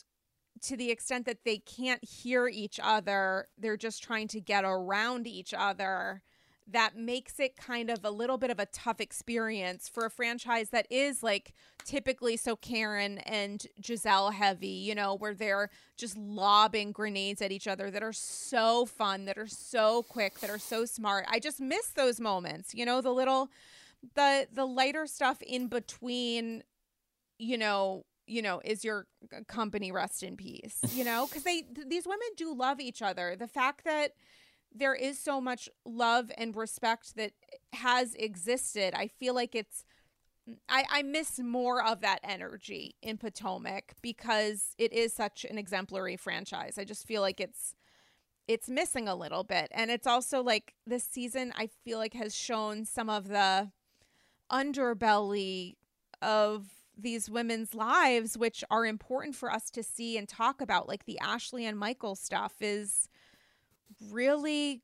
to the extent that they can't hear each other. They're just trying to get around each other that makes it kind of a little bit of a tough experience for a franchise that is like typically so Karen and Gizelle heavy, you know, where they're just lobbing grenades at each other that are so fun, that are so quick, that are so smart. I just miss those moments, you know, the little the the lighter stuff in between, you know, you know, is your company rest in peace, you know? Cuz they th- these women do love each other. The fact that there is so much love and respect that has existed. I feel like it's I, I miss more of that energy in Potomac because it is such an exemplary franchise. I just feel like it's it's missing a little bit. And it's also like this season I feel like has shown some of the underbelly of these women's lives which are important for us to see and talk about like the Ashley and Michael stuff is really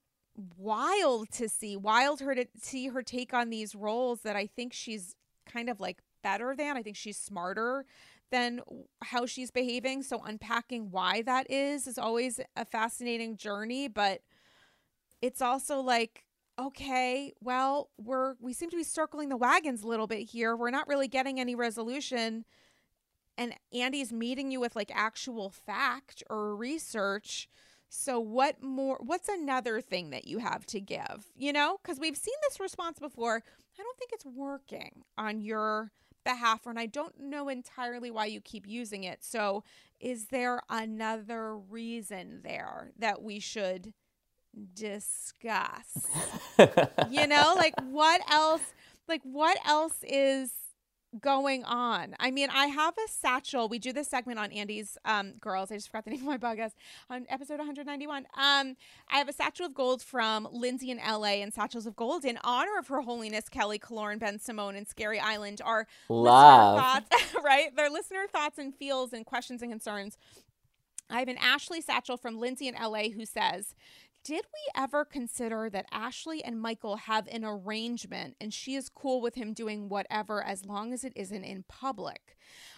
wild to see wild her to see her take on these roles that I think she's kind of like better than. I think she's smarter than how she's behaving. So unpacking why that is is always a fascinating journey but it's also like okay well we're we seem to be circling the wagons a little bit here we're not really getting any resolution and Andy's meeting you with like actual fact or research so what more what's another thing that you have to give? You know, cuz we've seen this response before. I don't think it's working on your behalf and I don't know entirely why you keep using it. So is there another reason there that we should discuss? you know, like what else like what else is going on. I mean, I have a satchel. We do this segment on Andy's um, Girls. I just forgot the name of my podcast on episode 191. Um, I have a satchel of gold from Lindsay in LA and satchels of gold in honor of Her Holiness Kelly Killoren Bensimon and Scary Island. Our love thoughts, right? Their listener thoughts and feels and questions and concerns. I have an Ashley satchel from Lindsay in LA who says, did we ever consider that Ashley and Michael have an arrangement and she is cool with him doing whatever as long as it isn't in public?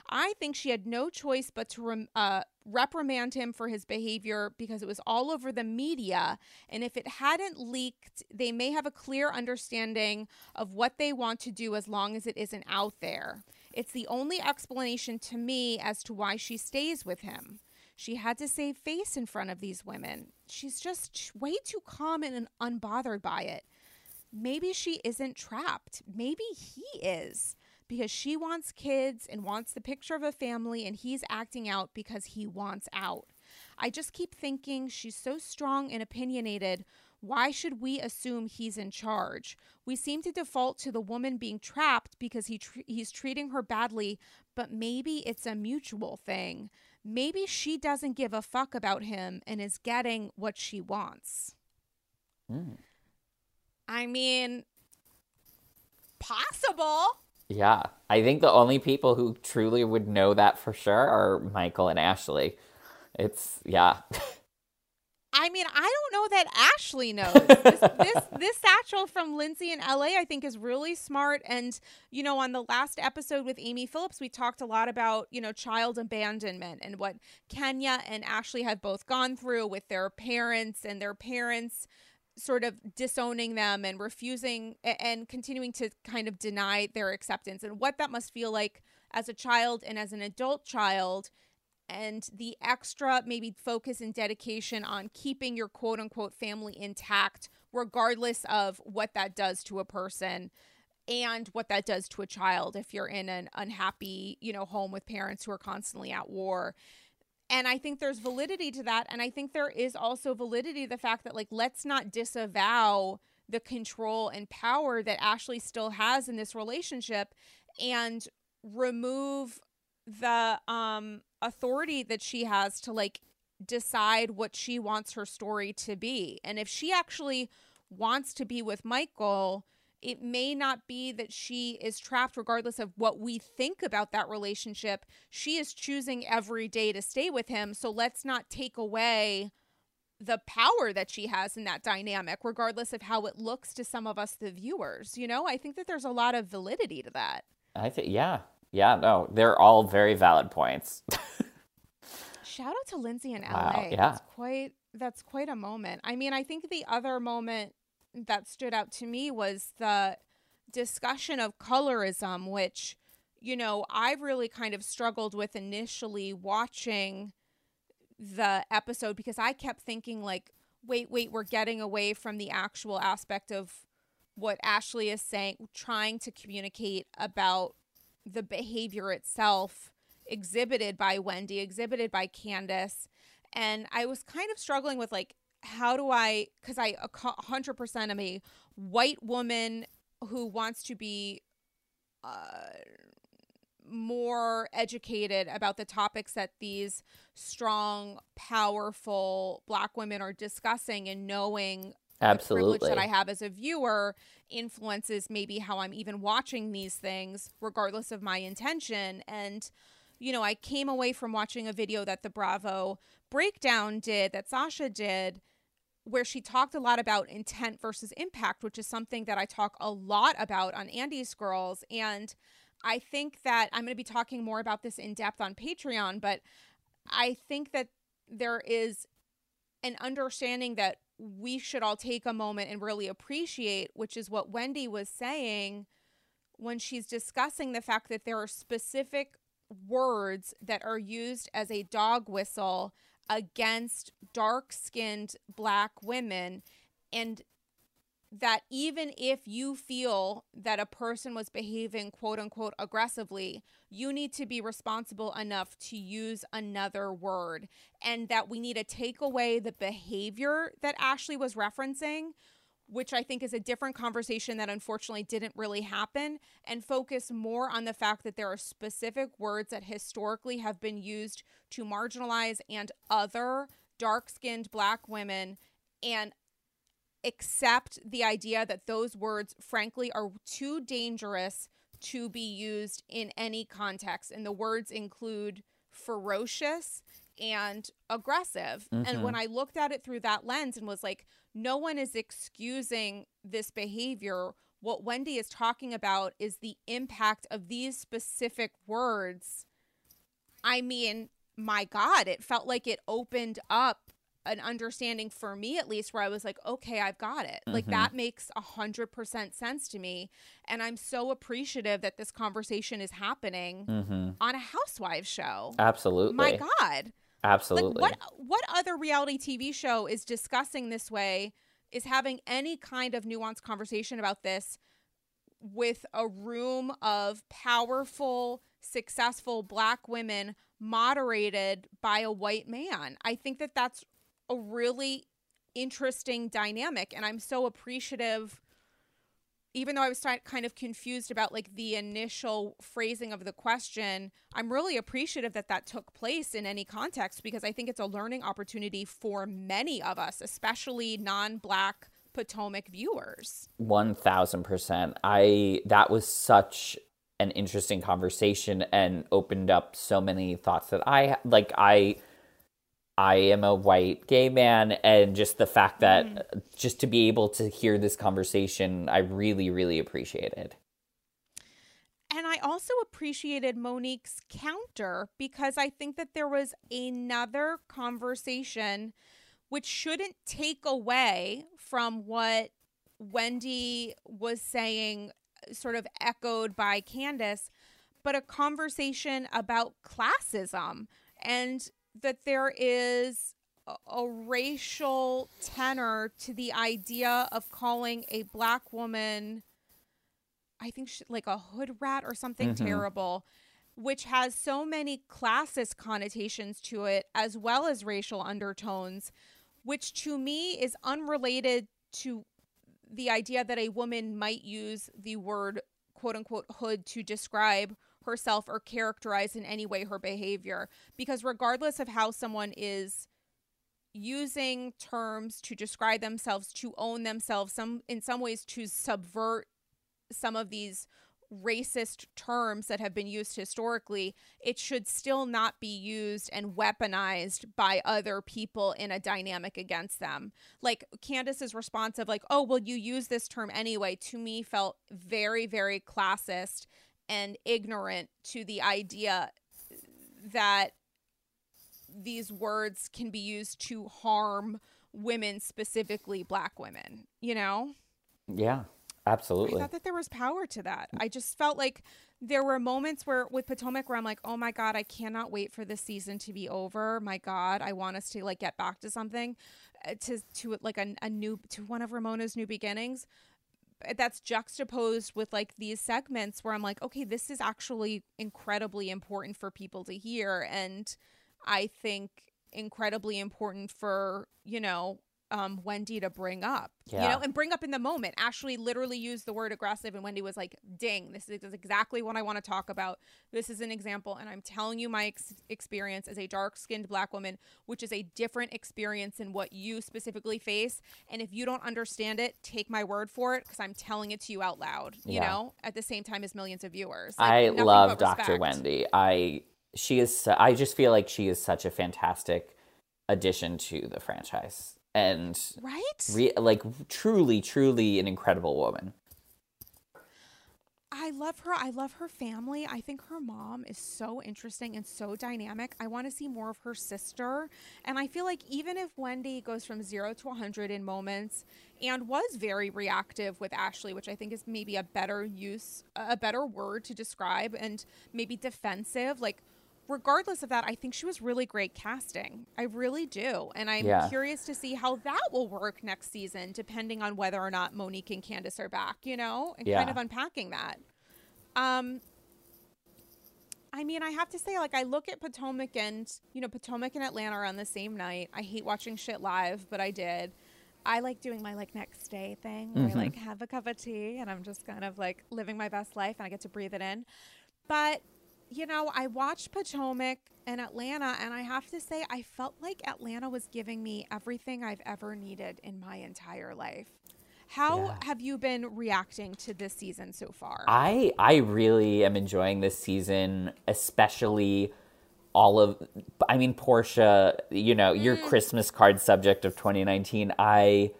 I think she had no choice but to rem- uh, reprimand him for his behavior because it was all over the media. And if it hadn't leaked, they may have a clear understanding of what they want to do as long as it isn't out there. It's the only explanation to me as to why she stays with him. She had to save face in front of these women. She's just way too calm and unbothered by it. Maybe she isn't trapped. Maybe he is because she wants kids and wants the picture of a family, and he's acting out because he wants out. I just keep thinking she's so strong and opinionated. Why should we assume he's in charge? We seem to default to the woman being trapped because he tr- he's treating her badly, but maybe it's a mutual thing maybe she doesn't give a fuck about him and is getting what she wants. Mm. I mean, possible. Yeah. I think the only people who truly would know that for sure are Michael and Ashley. It's, yeah. I mean, I don't know that Ashley knows. This, this, this satchel from Lindsay in LA, I think, is really smart. And you know, on the last episode with Amy Phillips, we talked a lot about you know child abandonment and what Kenya and Ashley have both gone through with their parents and their parents sort of disowning them and refusing and continuing to kind of deny their acceptance and what that must feel like as a child and as an adult child and the extra maybe focus and dedication on keeping your quote unquote family intact, regardless of what that does to a person and what that does to a child if you're in an unhappy, you know, home with parents who are constantly at war. And I think there's validity to that. And I think there is also validity to the fact that, like, let's not disavow the control and power that Ashley still has in this relationship and remove the um authority that she has to like decide what she wants her story to be. And if she actually wants to be with Michael it may not be that she is trapped regardless of what we think about that relationship. She is choosing every day to stay with him. So let's not take away the power that she has in that dynamic, regardless of how it looks to some of us, the viewers. You know, I think that there's a lot of validity to that. I think, yeah. Yeah, no, they're all very valid points. Shout out to Lindsay in Wow, LA. yeah. That's quite that's quite a moment. I mean, I think the other moment that stood out to me was the discussion of colorism, which, you know, I really kind of struggled with initially watching the episode because I kept thinking like, wait, wait, we're getting away from the actual aspect of what Ashley is saying, trying to communicate about the behavior itself exhibited by Wendy, exhibited by Candiace. And I was kind of struggling with like, how do I, because I a co- 100% am a white woman who wants to be uh, more educated about the topics that these strong, powerful black women are discussing and knowing the Absolutely. privilege that I have as a viewer influences maybe how I'm even watching these things, regardless of my intention. And, you know, I came away from watching a video that the Bravo breakdown did, that Sasha did, where she talked a lot about intent versus impact, which is something that I talk a lot about on Andy's Girls. And I think that I'm going to be talking more about this in depth on Patreon, but I think that there is an understanding that we should all take a moment and really appreciate, which is what Wendy was saying when she's discussing the fact that there are specific words that are used as a dog whistle against dark skinned black women. And that even if you feel that a person was behaving quote unquote aggressively, you need to be responsible enough to use another word. And that we need to take away the behavior that Ashley was referencing, which I think is a different conversation that unfortunately didn't really happen, and focus more on the fact that there are specific words that historically have been used to marginalize and other dark skinned black women. And accept the idea that those words, frankly, are too dangerous to be used in any context. And the words include ferocious and aggressive. And when mm-hmm. I looked at it through that lens and was like, no one is excusing this behavior. What Wendy is talking about is the impact of these specific words. I mean, my God, it felt like it opened up an understanding for me at least where I was like, okay, I've got it. Like mm-hmm. that makes a hundred percent sense to me. And I'm so appreciative that this conversation is happening mm-hmm. on a housewives show. Absolutely. My God. Absolutely. Like what what other reality TV show is discussing this way, is having any kind of nuanced conversation about this with a room of powerful, successful black women moderated by a white man? I think that that's a really interesting dynamic and I'm so appreciative even though I was kind of confused about like the initial phrasing of the question, I'm really appreciative that that took place in any context because I think it's a learning opportunity for many of us, especially non-black Potomac viewers. One thousand percent. I that was such an interesting conversation and opened up so many thoughts that I like. I I am a white gay man, and just the fact that mm. just to be able to hear this conversation, I really, really appreciated. And I also appreciated Monique's counter because I think that there was another conversation which shouldn't take away from what Wendy was saying, sort of echoed by Candiace, but a conversation about classism and that there is a, racial tenor to the idea of calling a black woman. I think she, like a hood rat or something mm-hmm. terrible, which has so many classist connotations to it, as well as racial undertones, which to me is unrelated to the idea that a woman might use the word quote unquote hood to describe herself or characterize in any way her behavior. Because regardless of how someone is using terms to describe themselves, to own themselves, some in some ways to subvert some of these racist terms that have been used historically, it should still not be used and weaponized by other people in a dynamic against them. Like Candiace's response of like, "Oh, well you use this term anyway," to me felt very very classist and ignorant to the idea that these words can be used to harm women, specifically black women, you know? Yeah, absolutely. I thought that there was power to that. I just felt like there were moments where with Potomac where I'm like, oh my God, I cannot wait for this season to be over. My God, I want us to like get back to something, uh, to to like a, a new to one of Ramona's new beginnings. That's juxtaposed with like these segments where I'm like, okay, this is actually incredibly important for people to hear, and I think incredibly important for you know um, Wendy to bring up, Yeah. you know, and bring up in the moment. Ashley literally used the word aggressive, and Wendy was like, "Ding, this is exactly what I want to talk about. This is an example, and I'm telling you my ex- experience as a dark-skinned black woman, which is a different experience than what you specifically face. And if you don't understand it, take my word for it, because I'm telling it to you out loud. You Yeah. know, at the same time as millions of viewers. Like, I love Dr. respect. Wendy. I she is I just feel like she is such a fantastic addition to the franchise and right? re- like truly truly an incredible woman. I love her. I love her family. I think her mom is so interesting and so dynamic. I want to see more of her sister. And I feel like even if Wendy goes from zero to 100 in moments and was very reactive with Ashley, which I think is maybe a better use, a better word to describe, and maybe defensive, like, regardless of that, I think she was really great casting. I really do. And I'm Yeah. curious to see how that will work next season, depending on whether or not Monique and Candiace are back, you know, and kind of unpacking that. Um, I mean, I have to say, like, I look at Potomac and, you know, Potomac and Atlanta are on the same night. I hate watching shit live, but I did. I like doing my, like, next day thing where I, like, have a cup of tea and I'm just kind of, like, living my best life and I get to breathe it in. But, you know, I watched Potomac and Atlanta, and I have to say, I felt like Atlanta was giving me everything I've ever needed in my entire life. How Yeah. have you been reacting to this season so far? I I really am enjoying this season, especially all of I mean Porsha, you know, your mm. Christmas card subject of 2019. I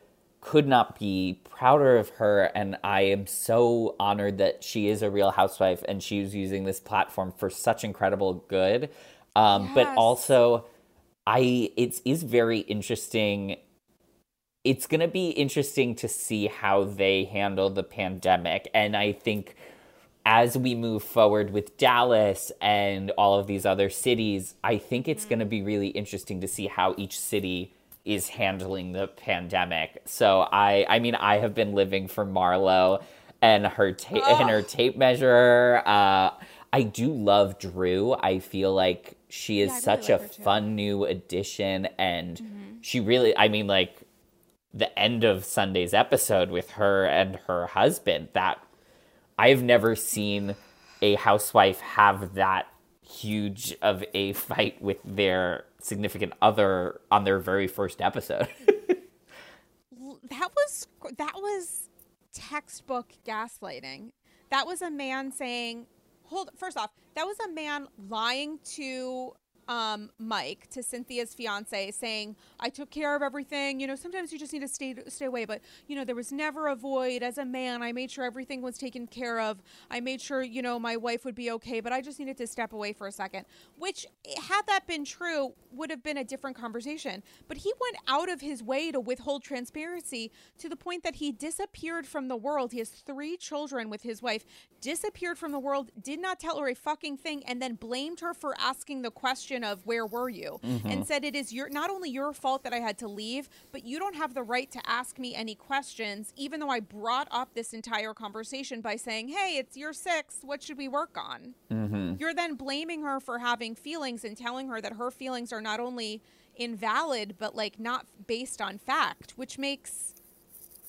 could not be prouder of her and I am so honored that she is a real housewife and she's using this platform for such incredible good. Um but also I it is very interesting it's going to be interesting to see how they handle the pandemic. And I think as we move forward with Dallas and all of these other cities, I think it's going to be really interesting to see how each city is handling the pandemic. So I I mean I have been living for Marlo and her ta- and her tape measure. Uh I do love Drew. I feel like she is Yeah, really such like a fun new addition and she really I mean like the end of Sunday's episode with her and her husband that I've never seen a housewife have that huge of a fight with their significant other on their very first episode. That was that was textbook gaslighting. That was a man saying, "Hold first off, that was a man lying to um Mike to Cynthia's fiance saying, "I took care of everything. You know, sometimes you just need to stay stay away, but you know, there was never a void as a man. I made sure everything was taken care of. I made sure, you know, my wife would be okay, but I just needed to step away for a second. Which had that been true, would have been a different conversation. But he went out of his way to withhold transparency to the point that he disappeared from the world. He has three children with his wife, disappeared from the world, did not tell her a fucking thing, and then blamed her for asking the question of where were you? Mm-hmm. And said it is your not only your fault that I had to leave, but you don't have the right to ask me any questions, even though I brought up this entire conversation by saying, Hey, it's year six, what should we work on? Mm-hmm. You're then blaming her for having feelings and telling her that her feelings are not only invalid, but like not based on fact, which makes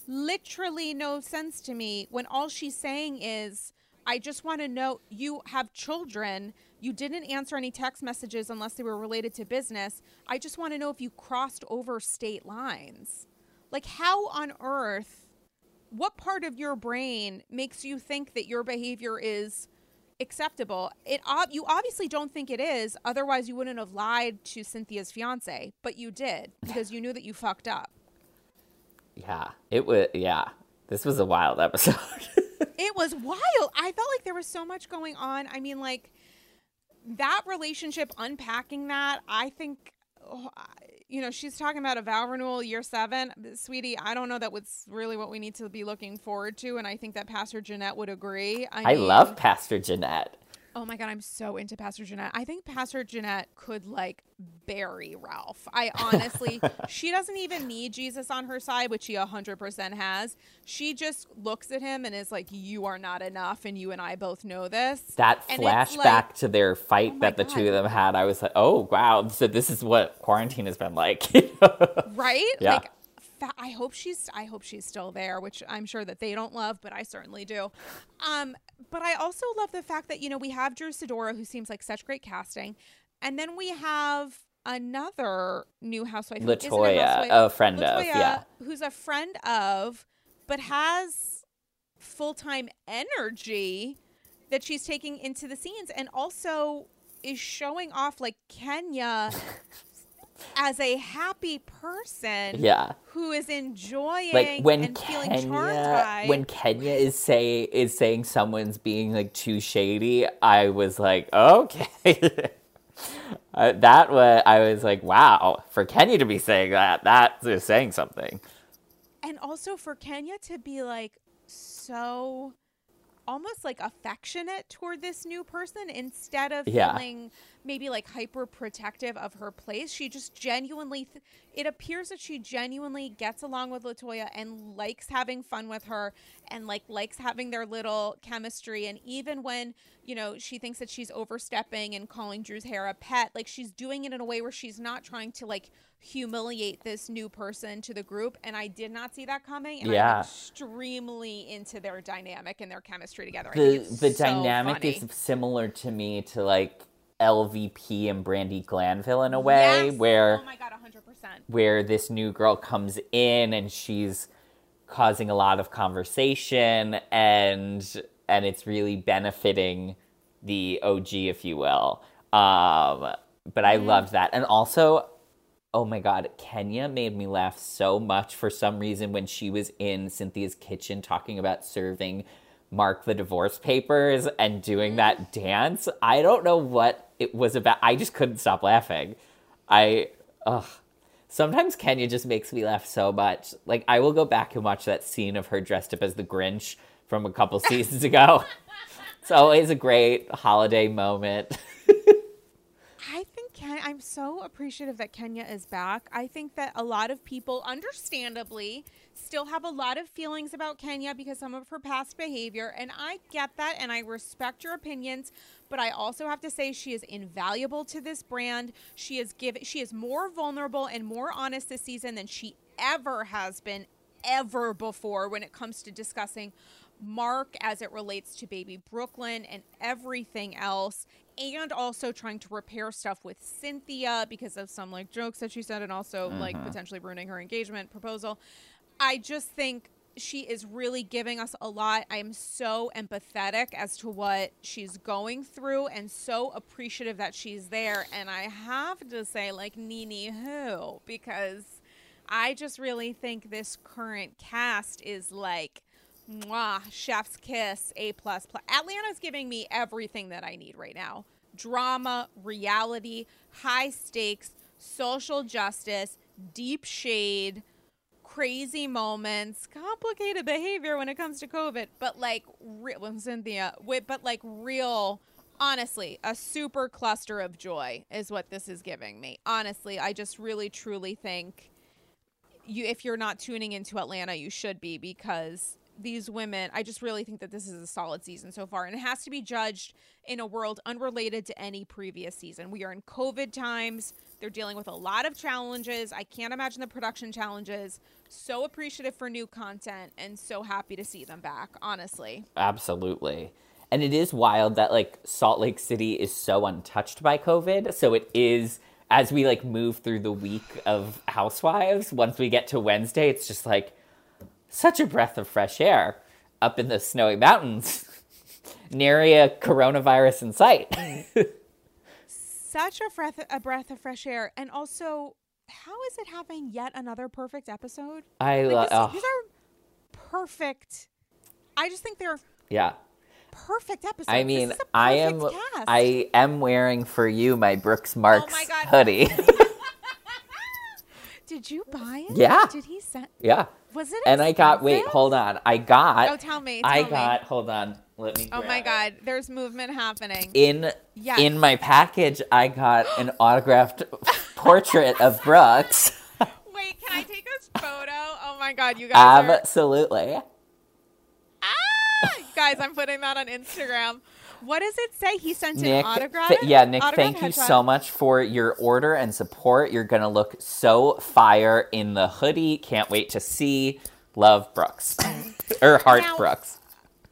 literally no sense to me when all she's saying is, I just want to know you have children. You didn't answer any text messages unless they were related to business. I just want to know if you crossed over state lines. Like, how on earth what part of your brain makes you think that your behavior is acceptable? It you obviously don't think it is, otherwise you wouldn't have lied to Cynthia's fiance, but you did because you knew that you fucked up. Yeah, it was. Yeah, this was a wild episode. it was wild. I felt like there was so much going on. I mean, like that relationship, unpacking that. I think, oh, you know, she's talking about a vow renewal year seven, sweetie. I don't know that was really what we need to be looking forward to, and I think that Pastor Jeanette would agree. I, I mean, love Pastor Jeanette. Oh my god, I'm so into Pastor Jeanette. I think Pastor Jeanette could like bury Ralph. I honestly, she doesn't even need Jesus on her side, which she 100% has. She just looks at him and is like, "You are not enough," and you and I both know this. That and flashback like, to their fight oh that the god. two of them had, I was like, "Oh wow!" So this is what quarantine has been like, right? Yeah. Like, I hope she's I hope she's still there, which I'm sure that they don't love, but I certainly do. Um, but I also love the fact that you know we have Drew Sidora, who seems like such great casting, and then we have another new housewife, Latoya, a, housewife, a friend Latoya, of, yeah, who's a friend of, but has full time energy that she's taking into the scenes, and also is showing off like Kenya as a happy person yeah. who is enjoying like when and Kenya when Kenya is say is saying someone's being like too shady I was like okay. Uh, that was I was like wow for Kenya to be saying that that is saying something. And also for Kenya to be like so almost like affectionate toward this new person instead of yeah. feeling maybe like hyper protective of her place. She just genuinely, th- it appears that she genuinely gets along with LaToya and likes having fun with her and like likes having their little chemistry. And even when, you know, she thinks that she's overstepping and calling Drew's hair a pet, like she's doing it in a way where she's not trying to like humiliate this new person to the group. And I did not see that coming. And yeah. I'm extremely into their dynamic and their chemistry together. The, the so dynamic funny. is similar to me to like LVP and Brandi Glanville in a way yes. where oh my god 100% where this new girl comes in and she's causing a lot of conversation and and it's really benefiting the OG if you will um but I mm. loved that and also oh my god Kenya made me laugh so much for some reason when she was in Cynthia's kitchen talking about serving Marc the divorce papers and doing that mm. dance. I don't know what it was about. I just couldn't stop laughing. I ugh. Sometimes Kenya just makes me laugh so much. Like I will go back and watch that scene of her dressed up as the Grinch from a couple seasons ago. It's always a great holiday moment. Ken- I'm so appreciative that Kenya is back. I think that a lot of people, understandably, still have a lot of feelings about Kenya because some of her past behavior. And I get that and I respect your opinions. But I also have to say she is invaluable to this brand. She is given she is more vulnerable and more honest this season than she ever has been ever before when it comes to discussing Marc as it relates to baby Brooklyn and everything else and also trying to repair stuff with Cynthia because of some like jokes that she said and also like mm-hmm. potentially ruining her engagement proposal. I just think she is really giving us a lot. I am so empathetic as to what she's going through and so appreciative that she's there. And I have to say, like, NeNe who, because I just really think this current cast is like, mwah, chef's kiss, A plus. Atlanta's giving me everything that I need right now drama, reality, high stakes, social justice, deep shade crazy moments, complicated behavior when it comes to COVID, but like real, well, Cynthia, but like real, honestly, a super cluster of joy is what this is giving me. Honestly, I just really truly think you, if you're not tuning into Atlanta, you should be because these women, I just really think that this is a solid season so far. And it has to be judged in a world unrelated to any previous season. We are in COVID times. They're dealing with a lot of challenges. I can't imagine the production challenges. So appreciative for new content and so happy to see them back, honestly. Absolutely. And it is wild that like Salt Lake City is so untouched by COVID. So it is as we like move through the week of Housewives, once we get to Wednesday, it's just like such a breath of fresh air up in the snowy mountains. Nary a coronavirus in sight. Such a breath, a breath of fresh air, and also, how is it having yet another perfect episode? I Like, love. this- these are perfect. I just think they're yeah. perfect episode. I mean, I am cast. I am wearing for you my Brooks Marks Oh my God. hoodie. Did you buy it? Yeah. Did he send? yeah. Was it? And I got wait, hold on. I got Oh, tell me, I tell me. got hold on. Let me Oh my it. God! There's movement happening. In Yes. in my package I got an autographed portrait of Brooks. Wait, can I take a photo? Oh my God, you guys are. Absolutely. Ah! Guys, I'm putting that on Instagram. What does it say? He sent Nick, an autograph. th- yeah, Nick, autograph thank you headshot. so much for your order and support. You're gonna look so fire in the hoodie. Can't wait to see. Love Brooks or Heart Now- Brooks.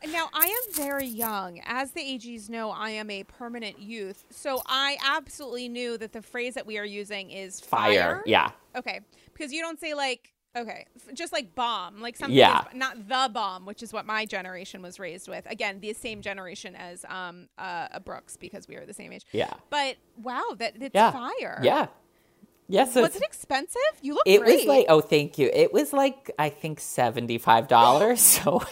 Now, I am very young. As the AGs know, I am a permanent youth. So I absolutely knew that the phrase that we are using is Fire. fire. Yeah. Okay. Because you don't say like, okay, just like bomb, like something, Yeah. is, not the bomb, which is what my generation was raised with. Again, the same generation as um uh, Brooks because we are the same age. Yeah. But wow, that it's Yeah. fire. Yeah. Yes. Was it expensive? You look it great. was like oh thank you. It was like I think seventy five dollars. so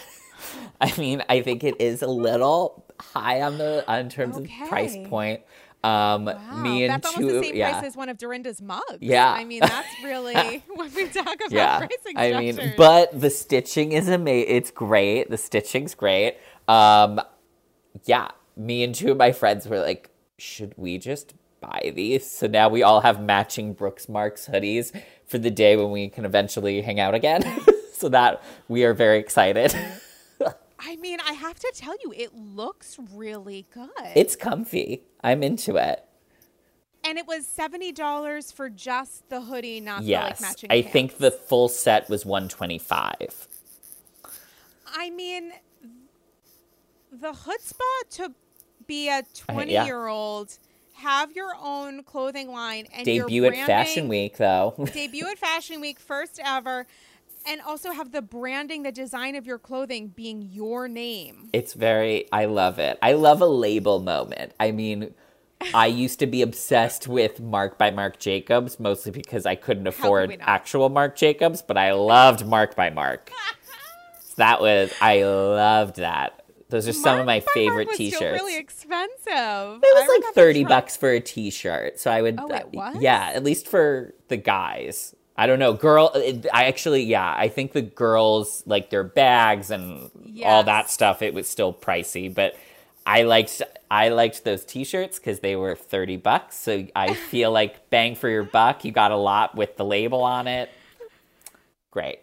I mean I think it is a little high on the on terms of price point. Um Wow, me and that's almost the same yeah. price as one of Dorinda's mugs. Yeah. I mean, that's really when we talk about yeah. pricing i mean but the stitching is amazing it's great. The stitching's great. Um yeah me and two of my friends were like should we just buy these? So now we all have matching brooks marks hoodies for the day when we can eventually hang out again. So that we are very excited I mean, I have to tell you, it looks really good. it's comfy i'm into it and it was seventy dollars for just the hoodie, not the like yes matching. i pants. think the full set was 125 I mean, the chutzpah to be a uh, yeah. twenty-year-old, have your own clothing line, and you're debut at fashion week though debut at Fashion Week, first ever, and also have the branding, the design of your clothing being your name. It's very, I love it. I love a label moment. I mean, I used to be obsessed with Marc by Marc Jacobs, mostly because I couldn't afford actual Marc Jacobs, but I loved Marc by Marc. So that was, I loved that. Those are some of my Marc by Marc favorite was T-shirts. Really expensive. It was like 30 bucks for a t shirt. So I would, Oh, uh, it was? yeah, at least for the guys. I don't know, girl. It, I actually, yeah, I think the girls like their bags and all that stuff. It was still pricey, but I liked I liked those T-shirts because they were thirty bucks. So I feel like bang for your buck. You got a lot with the label on it. Great.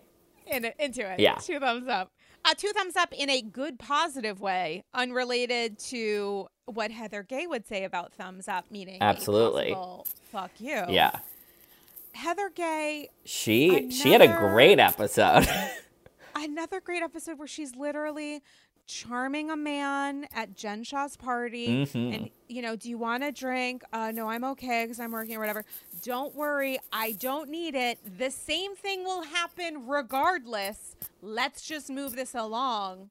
In, into it. Yeah. Two thumbs up. Uh, two thumbs up in a good, positive way, unrelated to what Heather Gay would say about thumbs up, meaning Absolutely. fuck you. Yeah. Heather Gay, She she had a great episode. another great episode where she's literally charming a man at Jen Shah's party. Mhm. And, you know, do you want a drink? Uh, no, I'm okay because I'm working or whatever. Don't worry. I don't need it. The same thing will happen regardless. Let's just move this along.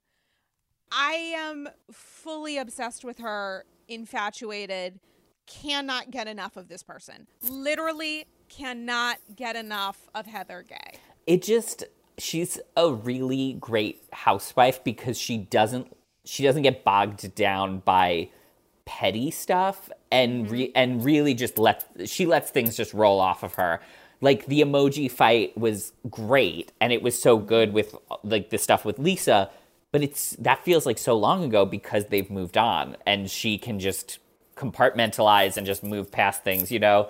I am fully obsessed with her, infatuated, cannot get enough of this person. Literally cannot get enough of Heather Gay. it just she's a really great housewife because she doesn't she doesn't get bogged down by petty stuff and mm-hmm. re- and really just let she lets things just roll off of her. Like the emoji fight was great and it was so good with like the stuff with Lisa but it's that feels like so long ago because they've moved on and she can just compartmentalize and just move past things you know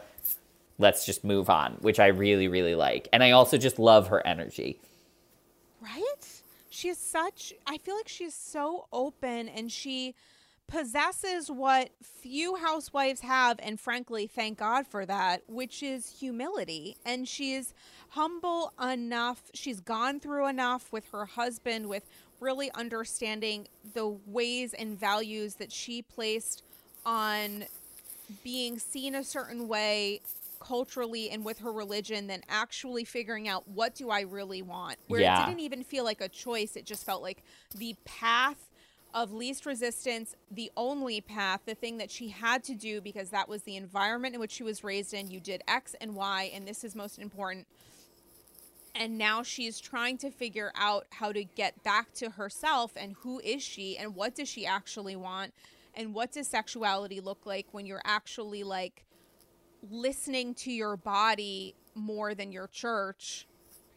let's just move on, which I really, really like. And I also just love her energy. Right? She is such, I feel like she's so open and she possesses what few housewives have. And frankly, thank God for that, which is humility. And she's humble enough. She's gone through enough with her husband, with really understanding the ways and values that she placed on being seen a certain way culturally and with her religion than actually figuring out what do I really want. Where Yeah. it didn't even feel like a choice, it just felt like the path of least resistance, the only path, the thing that she had to do because that was the environment in which she was raised in. You did X and Y, and this is most important. And now she's trying to figure out how to get back to herself and who is she and what does she actually want and what does sexuality look like when you're actually like listening to your body more than your church.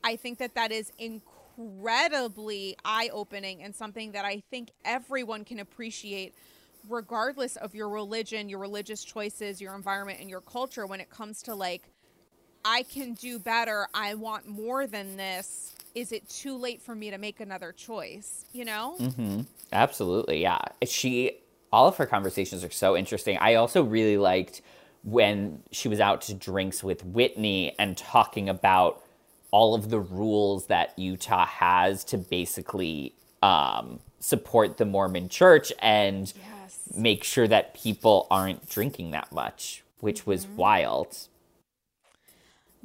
I think that that is incredibly eye opening and something that I think everyone can appreciate, regardless of your religion, your religious choices, your environment, and your culture, when it comes to like, I can do better. I want more than this. Is it too late for me to make another choice? You know? Mm-hmm. Absolutely, yeah. She all of her conversations are so interesting. I also really liked when she was out to drinks with Whitney and talking about all of the rules that Utah has to basically um, support the Mormon church and Yes. make sure that people aren't drinking that much, which was wild.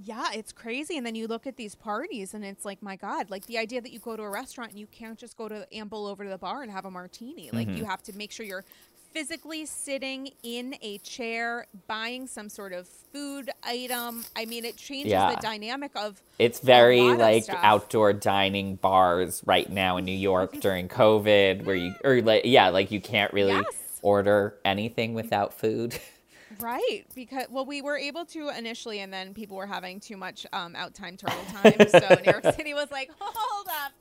Yeah, it's crazy. And then you look at these parties and it's like, my God, like the idea that you go to a restaurant and you can't just go to amble over to the bar and have a martini. Like you have to make sure you're physically sitting in a chair buying some sort of food item. I mean, it changes Yeah. the dynamic of It's very like outdoor dining bars right now in New York during COVID, where you or like yeah, like you can't really Yes. order anything without food. Right, because well, we were able to initially, and then people were having too much um, out time turtle time. so New York City was like, "Hold up,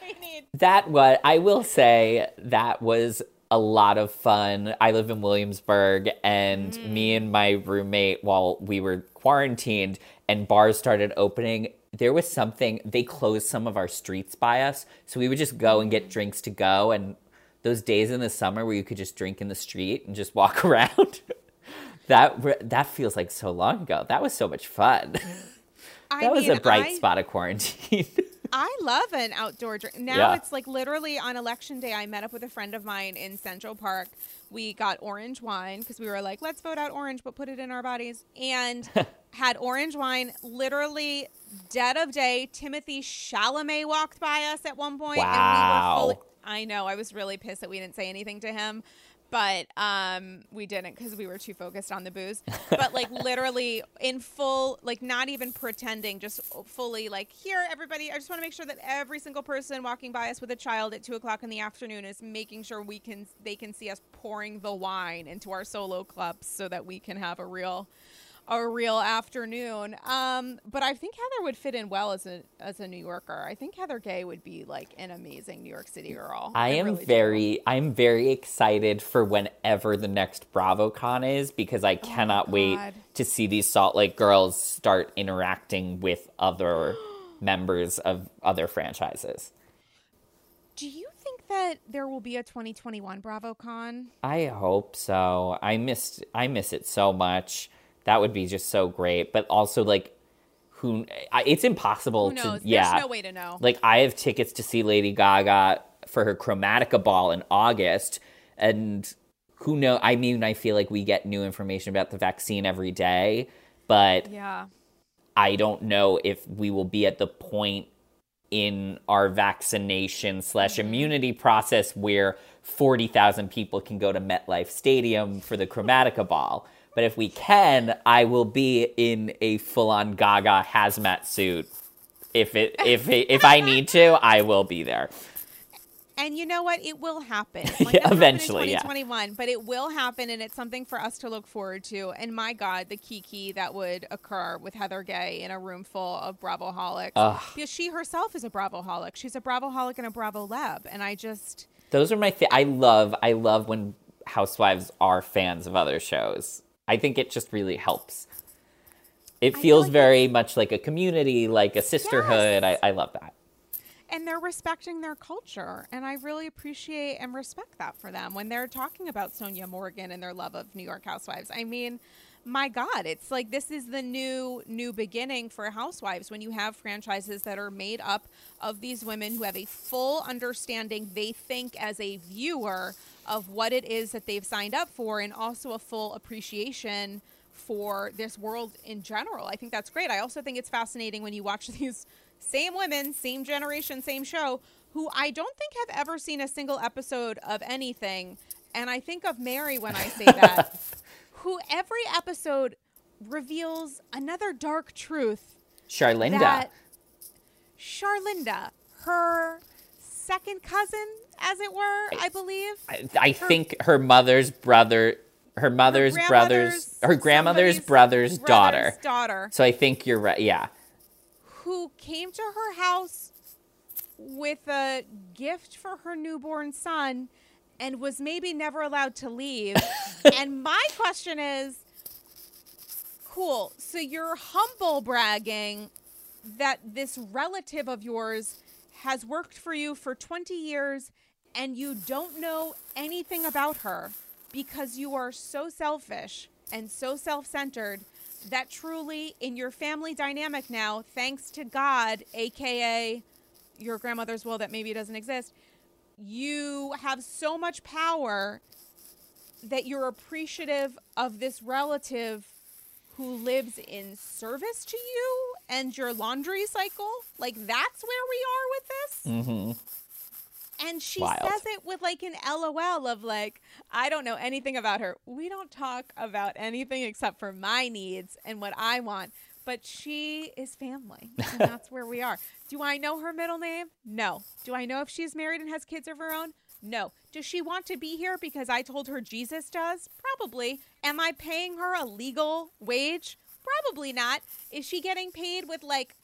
we need." that what I will say that was a lot of fun. I live in Williamsburg and me mm. and my roommate while we were quarantined and bars started opening, there was something they closed some of our streets by us. So we would just go and get mm. drinks to go and those days in the summer where you could just drink in the street and just walk around. that that feels like so long ago. That was so much fun. I that was mean, a bright I- spot of quarantine. I love an outdoor drink. Now Yeah. it's like literally on election day, I met up with a friend of mine in Central Park. We got orange wine because we were like, let's vote out orange, but put it in our bodies. And had orange wine literally dead of day. Timothée Chalamet walked by us at one point, And we Wow. were fully, I know. I was really pissed that we didn't say anything to him. But um, we didn't because we were too focused on the booze. But like literally in full, like not even pretending, just fully like here, everybody. I just want to make sure that every single person walking by us with a child at two o'clock in the afternoon is making sure we can they can see us pouring the wine into our solo cups so that we can have a real a real afternoon. Um, but I think Heather would fit in well as a as a New Yorker. I think Heather Gay would be like an amazing New York City girl. I am really do. very I'm very excited for whenever the next BravoCon is because I cannot wait Oh God. to see these Salt Lake girls start interacting with other members of other franchises. Do you think that there will be a 2021 BravoCon? I hope so. I missed I miss it so much. That would be just so great, but also like who I- it's impossible Who to yeah. There's no way to know. Like I have tickets to see Lady Gaga for her Chromatica ball in August, and who know? I mean, I feel like we get new information about the vaccine every day, but yeah. I don't know if we will be at the point in our vaccination slash mm-hmm. immunity process where 40,000 people can go to MetLife Stadium for the Chromatica ball. But if we can, I will be in a full-on Gaga hazmat suit. If it if it, if I need to, I will be there. And you know what? It will happen. It Yeah, eventually, in yeah. 2021, but it will happen, and it's something for us to look forward to. And my God, the kiki that would occur with Heather Gay in a room full of Bravoholics, Ugh. because she herself is a Bravo holic. She's a Bravo holic and a Bravo Lab, and I just Those are my fa- I love I love when housewives are fans of other shows. I think it just really helps. It feel feels like very much like a community, like a sisterhood. I, I love that. and they're respecting their culture and i really appreciate and respect that for them when they're talking about sonja morgan and their love of new york housewives i mean my god it's like this is the new new beginning for housewives when you have franchises that are made up of these women who have a full understanding they think as a viewer of what it is that they've signed up for and also a full appreciation for this world in general. I think that's great. I also think it's fascinating when you watch these same women, same generation, same show, who I don't think have ever seen a single episode of anything. And I think of Mary when I say that, who every episode reveals another dark truth. Charlinda. Charlinda, her second cousin, as it were, I believe. I, I think her mother's brother, her mother's her brother's, her grandmother's brother's, daughter. daughter. So I think you're right. Yeah. Who came to her house with a gift for her newborn son and was maybe never allowed to leave. and my question is cool. So you're humble bragging that this relative of yours has worked for you for 20 years and you don't know anything about her because you are so selfish and so self centered that truly, in your family dynamic now, thanks to God, aka your grandmother's will that maybe doesn't exist, you have so much power that you're appreciative of this relative who lives in service to you and your laundry cycle. Like that's where we are with this. Mm-hmm. And she Wild. says it with like an LOL of like, I don't know anything about her. We don't talk about anything except for my needs and what I want. But she is family. And that's where we are. Do I know her middle name? No. Do I know if she's married and has kids of her own? No. Does she want to be here because I told her Jesus does? Probably. Am I paying her a legal wage? Probably not. Is she getting paid with like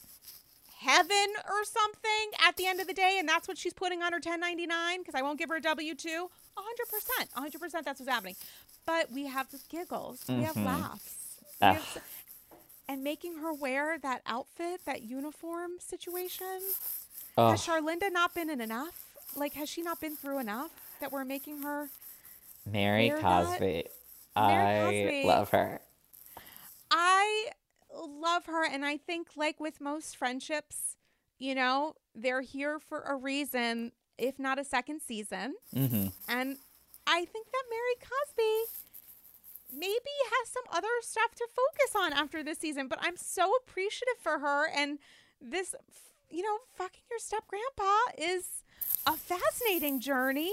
heaven or something at the end of the day and that's what she's putting on her 1099 because I won't give her a W2? 100%. 100% that's what's happening. But we have the giggles. We have Mhm. laughs. We Ah. have- and making her wear that outfit, that uniform situation. Oh, Has Charlinda not been in enough? Like, has she not been through enough that we're making her? Mary that? Cosby. Mary I Cosby. love her. I love her, and I think, like with most friendships, you know, they're here for a reason, if not a second season. Mm-hmm. And I think that Mary Cosby maybe has some other stuff to focus on after this season, but I'm so appreciative for her. And this, you know, fucking your step grandpa is a fascinating journey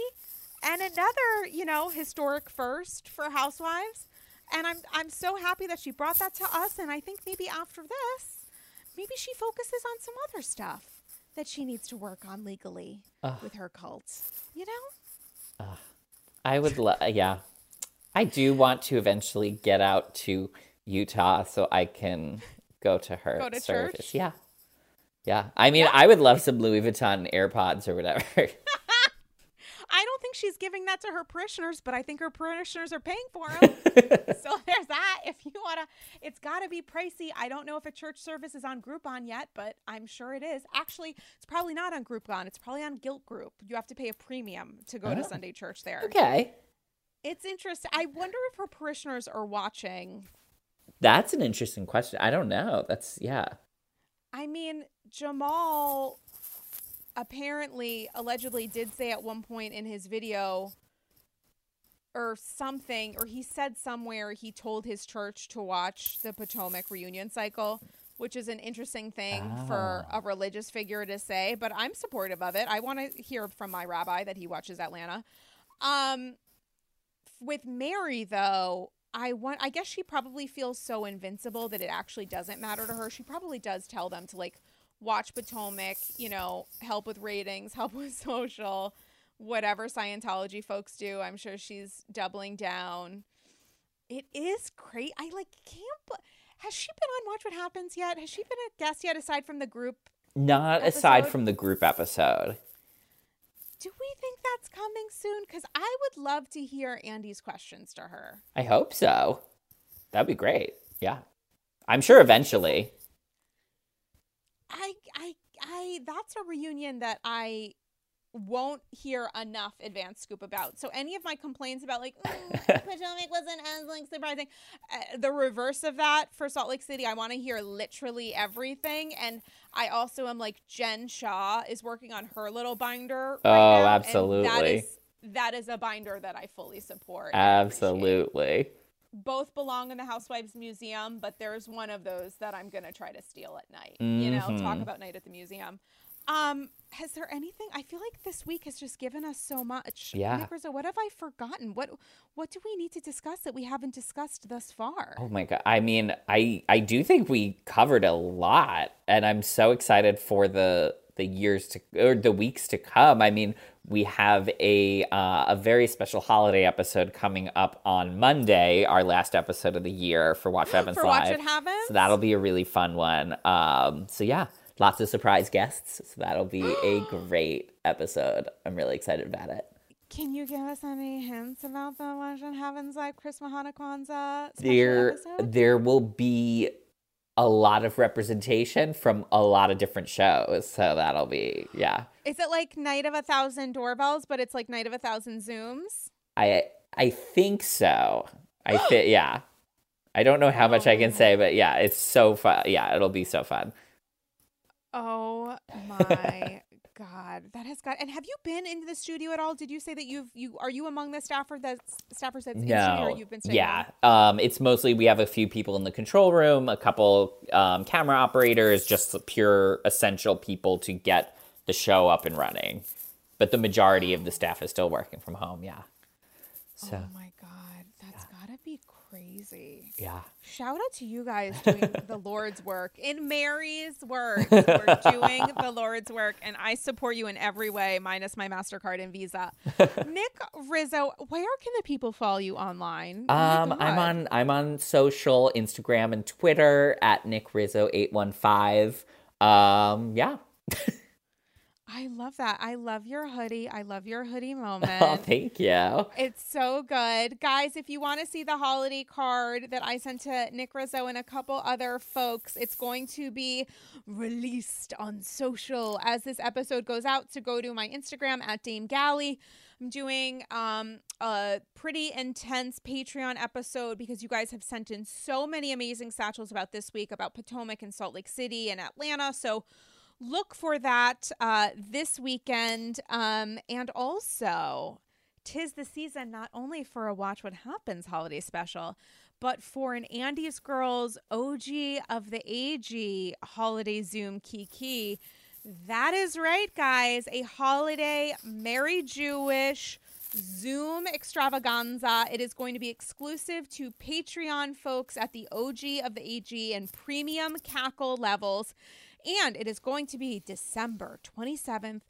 and another, you know, historic first for housewives. And I'm I'm so happy that she brought that to us. And I think maybe after this, maybe she focuses on some other stuff that she needs to work on legally Ugh. with her cult. You know? I would love, yeah. I do want to eventually get out to Utah so I can go to her Go to service. church? Yeah. Yeah. I mean, I would love some Louis Vuitton AirPods or whatever. Think she's giving that to her parishioners, but I think her parishioners are paying for them. so there's that. If you wanna, it's got to be pricey. I don't know if a church service is on Groupon yet, but I'm sure it is. Actually, it's probably not on Groupon. It's probably on Gilt Groupe. You have to pay a premium to go to Oh. Sunday church there. okay. It's interesting. I wonder if her parishioners are watching. That's an interesting question. I don't know. That's, yeah. I mean, Jamal apparently, allegedly, did say at one point in his video or something, or he said somewhere he told his church to watch the Potomac reunion cycle, which is an interesting thing for a religious figure to say, but I'm supportive of it. I want to hear from my rabbi that he watches Atlanta. Um, with Mary, though, I want. I guess she probably feels so invincible that it actually doesn't matter to her. She probably does tell them to like watch Potomac. You know, help with ratings, help with social, whatever Scientology folks do. I'm sure she's doubling down. It is great. I like can't. Has she been on Watch What Happens yet? Has she been a guest yet? Aside from the group, Not aside from the group episode. do we think that's coming soon? Because I would love to hear Andy's questions to her. I hope so. That'd be great. Yeah. I'm sure eventually. I I I that's a reunion that I won't hear enough advanced scoop about. So any of my complaints about like "Mm, Potomac wasn't as like surprising, uh, the reverse of that for Salt Lake City, I want to hear literally everything. And I also am like Jen Shah is working on her little binder. Right Oh, now, absolutely. is that is a binder that I fully support. Absolutely. Both belong in the Housewives Museum, but there's one of those that I'm gonna try to steal at night. You know, talk Mhm. about night at the museum. Um, has there anything? I feel like this week has just given us so much. Yeah. Nick Rizzo, what have I forgotten? What What do we need to discuss that we haven't discussed thus far? Oh my god. I mean, I I do think we covered a lot and I'm so excited for the the years to or the weeks to come. I mean, we have a uh, a very special holiday episode coming up on Monday, our last episode of the year for Watch Happens For Watch Live. Happens? So that'll be a really fun one. Um so yeah, lots of surprise guests. So that'll be a great episode. I'm really excited about it. Can you give us any hints about the Watch What Happens Live Chris Mahana Kwanzaa there episode? there will be a lot of representation from a lot of different shows. So that'll be yeah. Is it like Night of a Thousand Doorbells, but it's like Night of a Thousand Zooms? i i think so. I think yeah. I don't know how much i can say but yeah it's so fun yeah it'll be so fun. Oh my god, that has got. And have you been into the studio at all? Did you say that you've you are you among the staffer that's staffers that's in no you've been yeah um it's mostly we have a few people in the control room a couple um camera operators just pure essential people to get the show up and running but the majority of the staff is still working from home yeah so Oh my god, that's gotta be crazy. yeah Shout out to you guys doing the Lord's work. In Mary's words, we're doing the Lord's work, and I support you in every way, minus my MasterCard and Visa. Nick Rizzo, where can the people follow you online? Um, I'm on I'm on social, Instagram and Twitter at Nick Rizzo eight one five. Um, yeah. I love that. I love your hoodie. I love your hoodie moment. Oh, thank you. It's so good. Guys, if you want to see the holiday card that I sent to Nick Rizzo and a couple other folks, it's going to be released on social as this episode goes out. So go to my Instagram at Dame Galley. I'm doing um, a pretty intense Patreon episode because you guys have sent in so many amazing satchels about this week about Potomac and Salt Lake City and Atlanta. So look for that uh, this weekend. Um, and also, tis the season not only for a Watch What Happens holiday special, but for an Andy's Girls OG of the AG holiday Zoom Kiki. That is right, guys. A holiday Merry Jewish Zoom extravaganza. It is going to be exclusive to Patreon folks at the OG of the AG and premium cackle levels. And it is going to be December 27th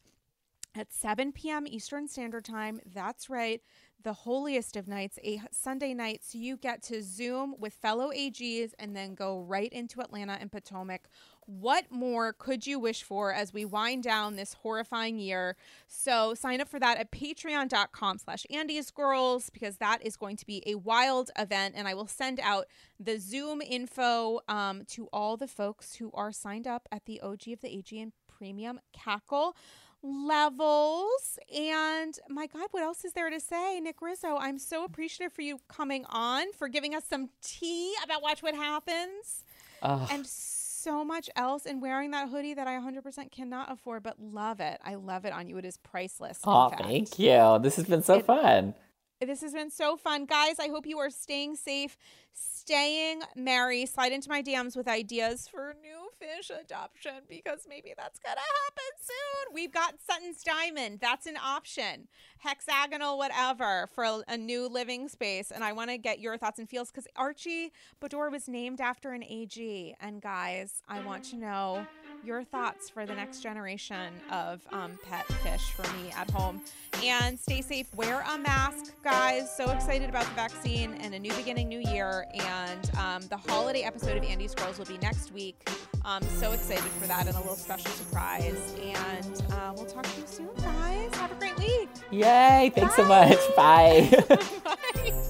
at 7 p.m. Eastern Standard Time. That's right, the holiest of nights, a Sunday night. So you get to Zoom with fellow AGs and then go right into Atlanta and Potomac. What more could you wish for as we wind down this horrifying year? So sign up for that at patreon.com slash Andy's Girls because that is going to be a wild event. And I will send out the Zoom info um, to all the folks who are signed up at the OG of the AG and Premium Cackle levels. And my God, what else is there to say? Nick Rizzo, I'm so appreciative for you coming on, for giving us some tea about Watch What Happens, and so much else, and wearing that hoodie that I 100% cannot afford, but love it. I love it on you. It is priceless. Oh, thank you. This has been so It- fun. This has been so fun. Guys, I hope you are staying safe, staying merry. Slide into my DMs with ideas for new fish adoption because maybe that's going to happen soon. We've got Sutton's Diamond. That's an option. Hexagonal, whatever, for a, a new living space. And I want to get your thoughts and feels because Archie Beador was named after an AG. And guys, I want to know your thoughts for the next generation of um, pet fish for me at home. And stay safe. Wear a mask, guys. So excited about the vaccine and a new beginning, new year. And um, the holiday episode of Andy's Girls will be next week. Um, so excited for that and a little special surprise. And uh, we'll talk to you soon, guys. Have a great week. Yay. Thanks so much. Bye. Bye.